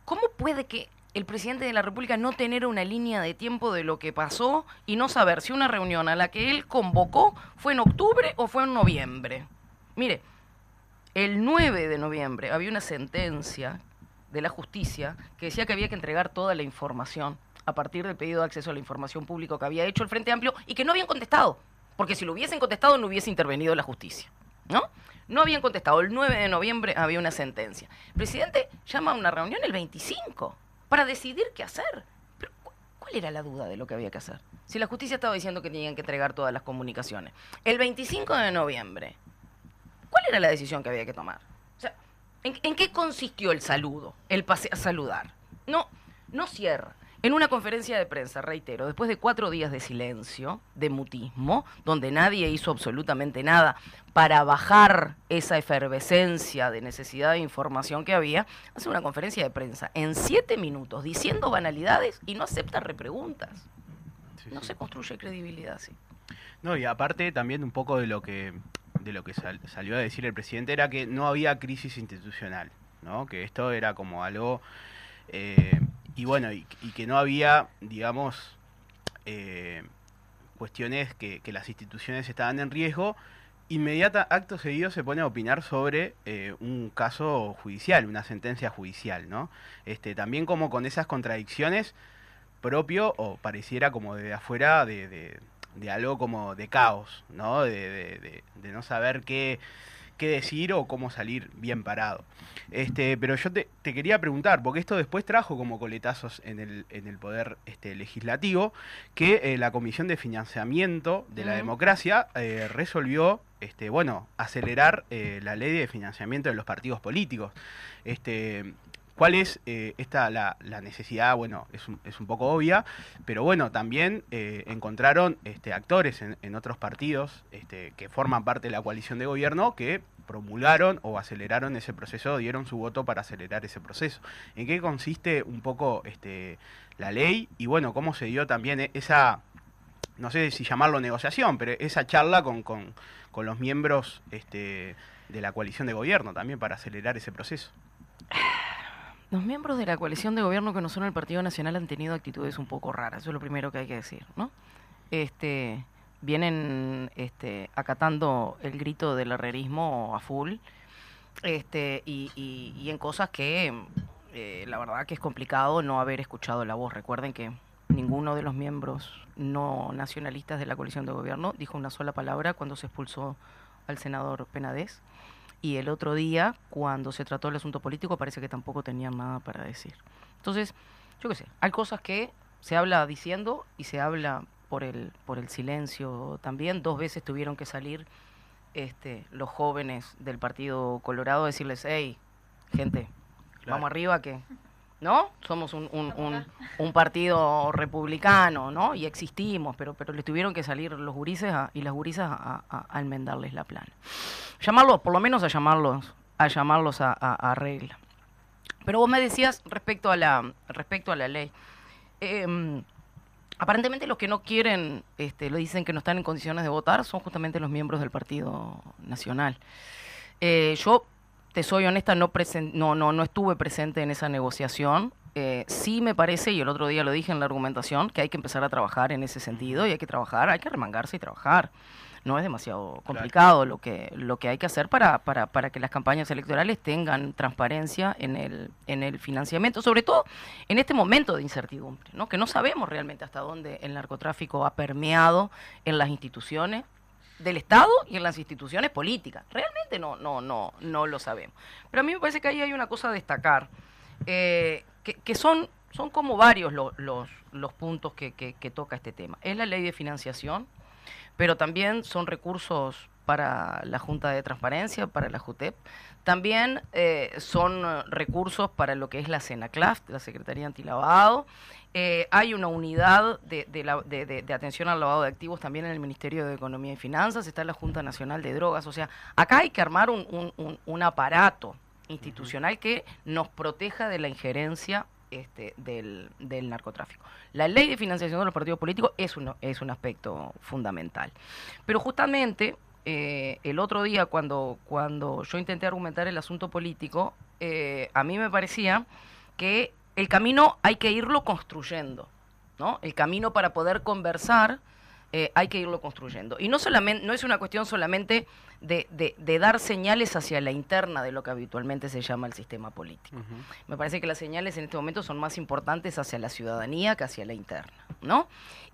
¿cómo puede que el presidente de la República no tener una línea de tiempo de lo que pasó y no saber si una reunión a la que él convocó fue en octubre o fue en noviembre? Mire, el 9 de noviembre había una sentencia de la justicia que decía que había que entregar toda la información a partir del pedido de acceso a la información pública que había hecho el Frente Amplio y que no habían contestado, porque si lo hubiesen contestado no hubiese intervenido la justicia, ¿no? No habían contestado. El 9 de noviembre había una sentencia. El presidente llama a una reunión el 25 para decidir qué hacer. Pero, ¿cu- ¿cuál era la duda de lo que había que hacer? Si la justicia estaba diciendo que tenían que entregar todas las comunicaciones. El 25 de noviembre, ¿cuál era la decisión que había que tomar? ¿en, en qué consistió el saludo, el pase a saludar? No, no cierra. En una conferencia de prensa, reitero, después de cuatro días de silencio, de mutismo, donde nadie hizo absolutamente nada para bajar esa efervescencia de necesidad de información que había, hace una conferencia de prensa en siete minutos diciendo banalidades y no acepta repreguntas. Sí, No sí. se construye credibilidad así. No, y aparte también un poco de lo que de lo que sal- salió a decir el presidente era que no había crisis institucional, ¿no? Que esto era como algo eh, y bueno, y, que no había, digamos, eh, cuestiones que, las instituciones estaban en riesgo. Inmediata, acto seguido, se pone a opinar sobre eh, un caso judicial, una sentencia judicial, ¿no? Este, también como con esas contradicciones propio o pareciera como de afuera de, de- algo como de caos, ¿no? De no saber qué, qué decir o cómo salir bien parado. Este, pero yo te, te quería preguntar, porque esto después trajo como coletazos en el, en el poder este, legislativo, que eh, la Comisión de Financiamiento de la. Democracia eh, resolvió, este, bueno, acelerar eh, la ley de financiamiento de los partidos políticos. Este, ¿Cuál es eh, esta la, necesidad? Bueno, es un, es un poco obvia, pero bueno, también eh, encontraron este, actores en, otros partidos este, que forman parte de la coalición de gobierno que promulgaron o aceleraron ese proceso, dieron su voto para acelerar ese proceso. ¿En qué consiste un poco este, la ley? Y bueno, cómo se dio también e- esa, no sé si llamarlo negociación, pero esa charla con, con, con los miembros de la coalición de gobierno también para acelerar ese proceso. Los miembros de la coalición de gobierno que no son el Partido Nacional han tenido actitudes un poco raras, eso es lo primero que hay que decir, ¿no? Este, vienen este, acatando el grito del herrerismo a full, este, y, y- y en cosas que eh, la verdad que es complicado no haber escuchado la voz. Recuerden que ninguno de los miembros no nacionalistas de la coalición de gobierno dijo una sola palabra cuando se expulsó al senador Penadez. Y el otro día, cuando se trató el asunto político, parece que tampoco tenían nada para decir. Entonces, yo qué sé, hay cosas que se habla diciendo y se habla por el, por el silencio también. Dos veces tuvieron que salir este, los jóvenes del Partido Colorado a decirles, hey, gente, Claro. vamos arriba que... ¿No? Somos un, un, un- un partido republicano, ¿no? Y existimos, pero, pero les tuvieron que salir los gurises a- y las gurisas a, a- a enmendarles la plana llamarlos, por lo menos a llamarlos, a llamarlos a, a- a regla. Pero vos me decías respecto a la, respecto a la ley. Em, aparentemente los que no quieren, este, lo dicen que no están en condiciones de votar, son justamente los miembros del Partido Nacional. Eh, yo, te soy honesta, no, presen- no, no, no estuve presente en esa negociación. Eh, sí me parece, y el otro día lo dije en la argumentación, que hay que empezar a trabajar en ese sentido y hay que trabajar, hay que remangarse y trabajar. No es demasiado complicado lo que, lo que hay que hacer para, para, para que las campañas electorales tengan transparencia en el, en el financiamiento, sobre todo en este momento de incertidumbre, ¿no? que no sabemos realmente hasta dónde el narcotráfico ha permeado en las instituciones del Estado y en las instituciones políticas. Realmente no, no, no, no lo sabemos. Pero a mí me parece que ahí hay una cosa a destacar, eh, que, son, son como varios lo- los, los puntos que toca este tema. Es la ley de financiación, pero también son recursos para la Junta de Transparencia, para la JUTEP. También eh, son eh, recursos para lo que es la CENACLAF, la Secretaría Antilavado. Eh, hay una unidad de, de la- de- atención al lavado de activos también en el Ministerio de Economía y Finanzas, está la Junta Nacional de Drogas. O sea, acá hay que armar un- un aparato institucional que nos proteja de la injerencia este, del, del narcotráfico. La ley de financiación de los partidos políticos es un, es un aspecto fundamental. Pero justamente eh, el otro día cuando, cuando yo intenté argumentar el asunto político, eh, a mí me parecía que el camino hay que irlo construyendo, ¿no? El camino para poder conversar eh, hay que irlo construyendo. Y no, solamente, no es una cuestión solamente de, de- de dar señales hacia la interna de lo que habitualmente se llama el sistema político. Me parece que las señales en este momento son más importantes hacia la ciudadanía que hacia la interna, ¿no?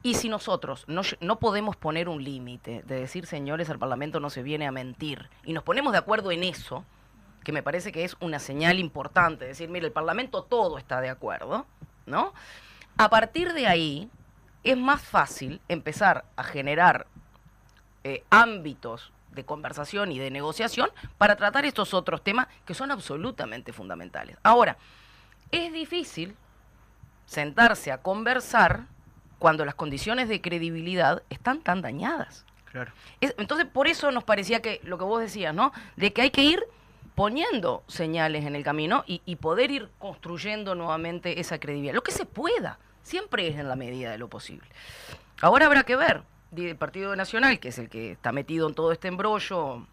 Y si nosotros no, no podemos poner un límite de decir, señores, al Parlamento no se viene a mentir, y nos ponemos de acuerdo en eso, que me parece que es una señal importante, decir, mire, el Parlamento todo está de acuerdo, ¿no? A partir de ahí es más fácil empezar a generar eh, ámbitos de conversación y de negociación para tratar estos otros temas que son absolutamente fundamentales. Ahora, es difícil sentarse a conversar cuando las condiciones de credibilidad están tan dañadas. Claro. Es- entonces, por eso nos parecía que lo que vos decías, ¿no? De que hay que ir poniendo señales en el camino y, poder ir construyendo nuevamente esa credibilidad. Lo que se pueda, siempre es en la medida de lo posible. Ahora habrá que ver, el Partido Nacional, que es el que está metido en todo este embrollo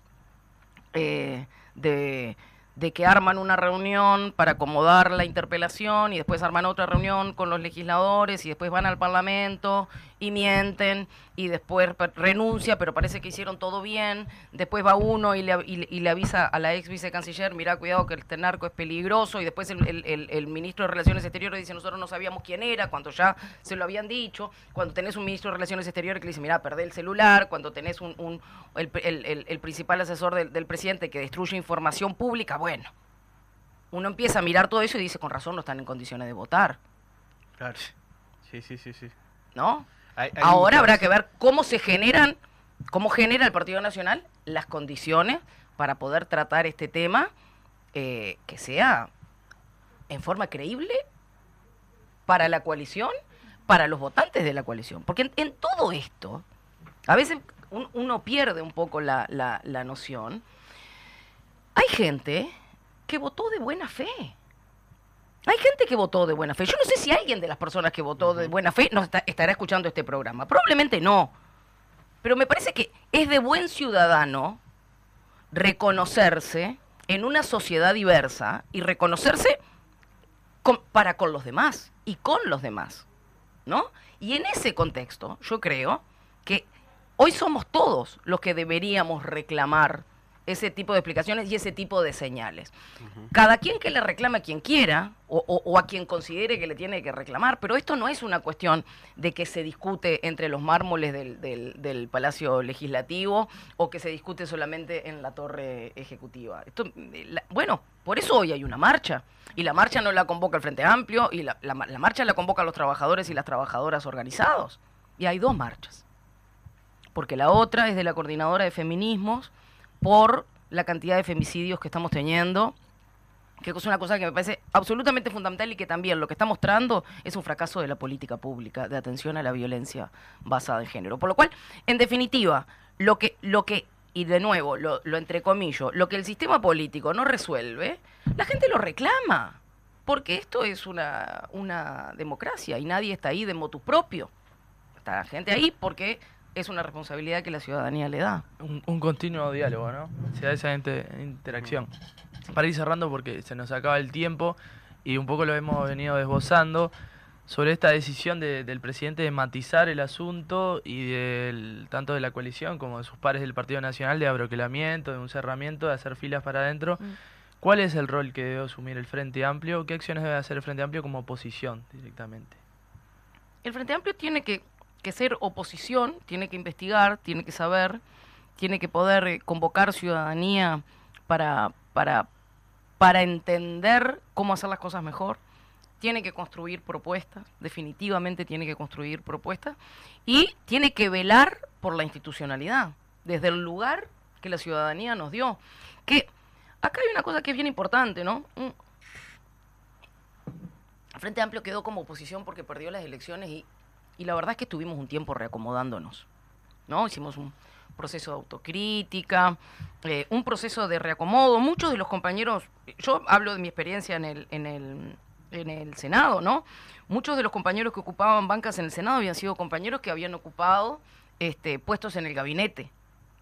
eh, de que arman una reunión para acomodar la interpelación y después arman otra reunión con los legisladores y después van al Parlamento y mienten y después renuncia, pero parece que hicieron todo bien. Después va uno y le, av- y le- y le avisa a la ex vicecanciller, mira, cuidado que este narco es peligroso. Y después el, el- el- el ministro de Relaciones Exteriores dice, nosotros no sabíamos quién era, cuando ya se lo habían dicho. Cuando tenés un ministro de Relaciones Exteriores que le dice, mira, perdé el celular. Cuando tenés un, un- el, el- el- el principal asesor del, del presidente que destruye información pública, bueno. Uno empieza a mirar todo eso y dice, con razón no están en condiciones de votar, Claro. Sí, sí, sí, sí. ¿no? Hay- hay Ahora habrá que ver cómo se generan, cómo genera el Partido Nacional las condiciones para poder tratar este tema eh, que sea en forma creíble para la coalición, para los votantes de la coalición. Porque en, en todo esto, a veces un- uno pierde un poco la, la- la noción. Hay gente que votó de buena fe. Hay gente que votó de buena fe. Yo no sé si alguien de las personas que votó de buena fe nos está- estará escuchando este programa. Probablemente no. Pero me parece que es de buen ciudadano reconocerse en una sociedad diversa y reconocerse con- para con los demás y con los demás. ¿No? Y en ese contexto, yo creo que hoy somos todos los que deberíamos reclamar ese tipo de explicaciones y ese tipo de señales. Cada quien que le reclame a quien quiera o, o- o a quien considere que le tiene que reclamar, pero esto no es una cuestión de que se discute entre los mármoles del, del- del Palacio Legislativo o que se discute solamente en la torre ejecutiva. Esto, eh, la- bueno, por eso hoy hay una marcha. Y la marcha no la convoca el Frente Amplio y la, la la marcha la convocan los trabajadores y las trabajadoras organizados. Y hay dos marchas porque la otra es de la coordinadora de feminismos por la cantidad de femicidios que estamos teniendo, que es una cosa que me parece absolutamente fundamental y que también lo que está mostrando es un fracaso de la política pública de atención a la violencia basada en género. Por lo cual, en definitiva, lo que, lo que y de nuevo, lo, lo entrecomillo, lo que el sistema político no resuelve, la gente lo reclama, porque esto es una, una democracia y nadie está ahí de motu propio. Está la gente ahí porque es una responsabilidad que la ciudadanía le da. un, un continuo diálogo, ¿no? Se da esa inter- interacción. Para ir cerrando, porque se nos acaba el tiempo y un poco lo hemos venido desbozando, sobre esta decisión de- del presidente de matizar el asunto y del, tanto de la coalición como de sus pares del Partido Nacional de abroquelamiento, de un cerramiento, de hacer filas para adentro. Mm. ¿Cuál es el rol que debe asumir el Frente Amplio? ¿Qué acciones debe hacer el Frente Amplio como oposición directamente? El Frente Amplio tiene que, que ser oposición, tiene que investigar, tiene que saber, tiene que poder eh, convocar ciudadanía para, para, para entender cómo hacer las cosas mejor. Tiene que construir propuestas, definitivamente tiene que construir propuestas. Y tiene que velar por la institucionalidad, desde el lugar que la ciudadanía nos dio. Que acá hay una cosa que es bien importante, ¿no? Frente Amplio quedó como oposición porque perdió las elecciones y, y la verdad es que estuvimos un tiempo reacomodándonos. ¿no? Hicimos un proceso de autocrítica, eh, un proceso de reacomodo. Muchos de los compañeros, yo hablo de mi experiencia en el, en el, en el Senado, ¿no? Muchos de los compañeros que ocupaban bancas en el Senado habían sido compañeros que habían ocupado este, puestos en el gabinete.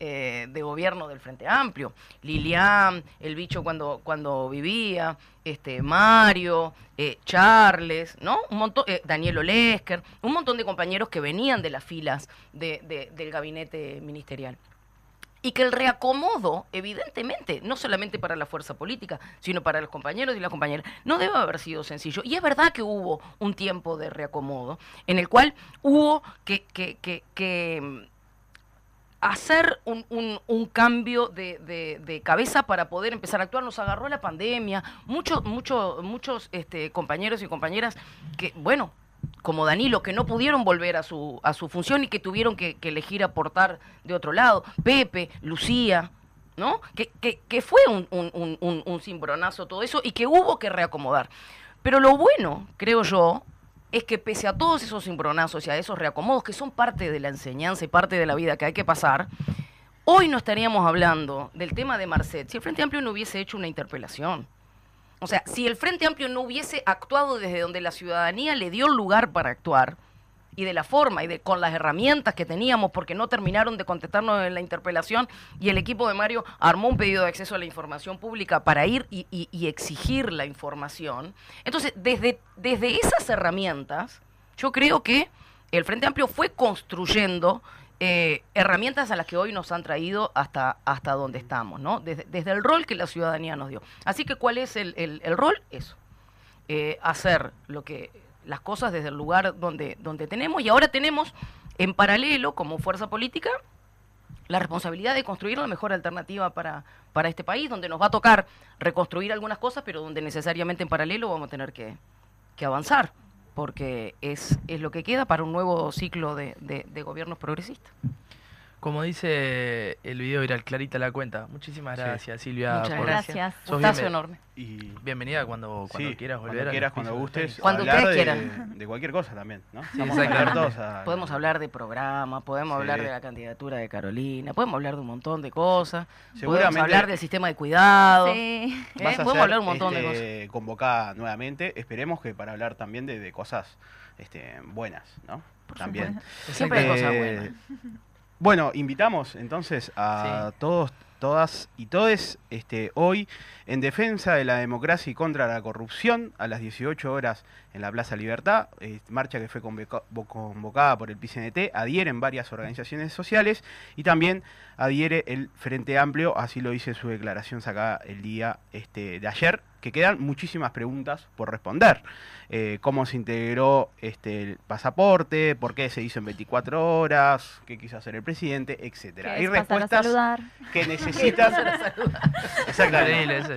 Eh, de gobierno del Frente Amplio. Lilian, el bicho cuando, cuando vivía, este, Mario, eh, Charles, ¿no? Un montón, eh, Daniel Olesker, un montón de compañeros que venían de las filas de- de- del gabinete ministerial. Y que el reacomodo, evidentemente, no solamente para la fuerza política, sino para los compañeros y las compañeras, no debe haber sido sencillo. Y es verdad que hubo un tiempo de reacomodo en el cual hubo que- que, mm, hacer un, un- un cambio de, de- cabeza para poder empezar a actuar. Nos agarró la pandemia, muchos muchos muchos este, compañeros y compañeras que, bueno, como Danilo, que no pudieron volver a su, a su función y que tuvieron que, elegir aportar de otro lado. Pepe, Lucía, ¿no? Que, que- que fue un- un- un cimbronazo todo eso y que hubo que reacomodar. Pero lo bueno, creo yo, es que pese a todos esos cimbronazos y a esos reacomodos que son parte de la enseñanza y parte de la vida que hay que pasar, hoy no estaríamos hablando del tema de Marcet si el Frente Amplio no hubiese hecho una interpelación. O sea, si el Frente Amplio no hubiese actuado desde donde la ciudadanía le dio lugar para actuar, y de la forma y de con las herramientas que teníamos, porque no terminaron de contestarnos en la interpelación, y el equipo de Mario armó un pedido de acceso a la información pública para ir y, exigir la información. Entonces, desde, desde esas herramientas, yo creo que el Frente Amplio fue construyendo eh, herramientas a las que hoy nos han traído hasta, hasta donde estamos, ¿no? Desde, el rol que la ciudadanía nos dio. Así que, ¿cuál es el, el- el rol? Eso. Eh, hacer lo que las cosas desde el lugar donde, donde tenemos y ahora tenemos en paralelo como fuerza política la responsabilidad de construir la mejor alternativa para, para este país, donde nos va a tocar reconstruir algunas cosas, pero donde necesariamente en paralelo vamos a tener que, que avanzar, porque es, es lo que queda para un nuevo ciclo de, de- de gobiernos progresistas. Como dice el video viral, Clarita la cuenta. Muchísimas Sí. gracias, Silvia. Muchas por- gracias. Sos Gustazo enorme. Y Bienvenida cuando, cuando sí, quieras volver. Cuando quieras, cuando gustes. Cuando hablar ustedes de, quieran. de cualquier cosa también, ¿no? Sí, a- Podemos hablar de programa, podemos Sí. hablar de la candidatura de Carolina, podemos hablar de un montón de cosas, podemos hablar del sistema de cuidado. Sí. ¿eh? Podemos hablar un montón de cosas. este, convocada nuevamente. Esperemos que para hablar también de, de cosas este, buenas, ¿no? también. Siempre hay cosas Eh, buenas. Bueno, invitamos entonces a todos, todas y todes este, hoy en defensa de la democracia y contra la corrupción a las 18 horas en la Plaza Libertad, eh, marcha que fue convoca- vo- convocada por el PCNT, adhieren varias organizaciones sociales y también adhiere el Frente Amplio, así lo dice su declaración sacada el día este, de ayer, que quedan muchísimas preguntas por responder. Eh, cómo se integró este, el pasaporte, por qué se hizo en 24 horas, qué quiso hacer el presidente, etcétera. Hay respuestas saludar. que necesitan.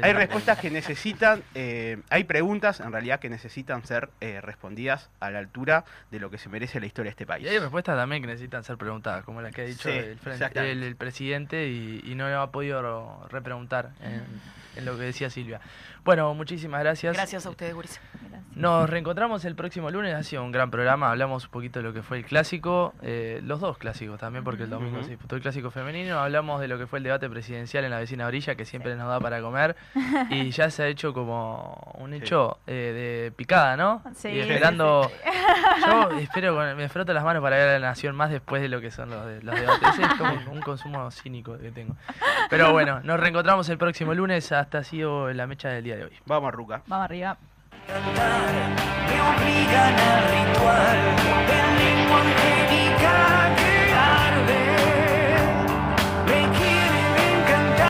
Hay respuestas que necesitan, eh, hay preguntas en realidad que necesitan ser eh, respondidas a la altura de lo que se merece la historia de este país. Y hay respuestas también que necesitan ser preguntadas, como las que ha dicho Sí, el, el- el presidente y, y no ha podido repreguntar en, en lo que decía Silvia. Bueno, muchísimas gracias. Gracias a ustedes. Gracias. Nos reencontramos el próximo lunes. Ha sido un gran programa. Hablamos un poquito de lo que fue el clásico, eh, los dos clásicos también, porque el domingo se disputó el clásico femenino. Hablamos de lo que fue el debate presidencial en la vecina orilla, que siempre nos da para comer. Y ya se ha hecho como un Sí. hecho eh, de picada, ¿no? Sí, Y esperando. Yo espero, con- me froto las manos para ver a la nación más después de lo que son los, de- los debates. Ese es como un consumo cínico que tengo. Pero bueno, nos reencontramos el próximo lunes. Hasta ha sido la mecha del día día de hoy. Vamos Ruca. Vamos arriba. Cantar, me obligan al ritual, el lenguaje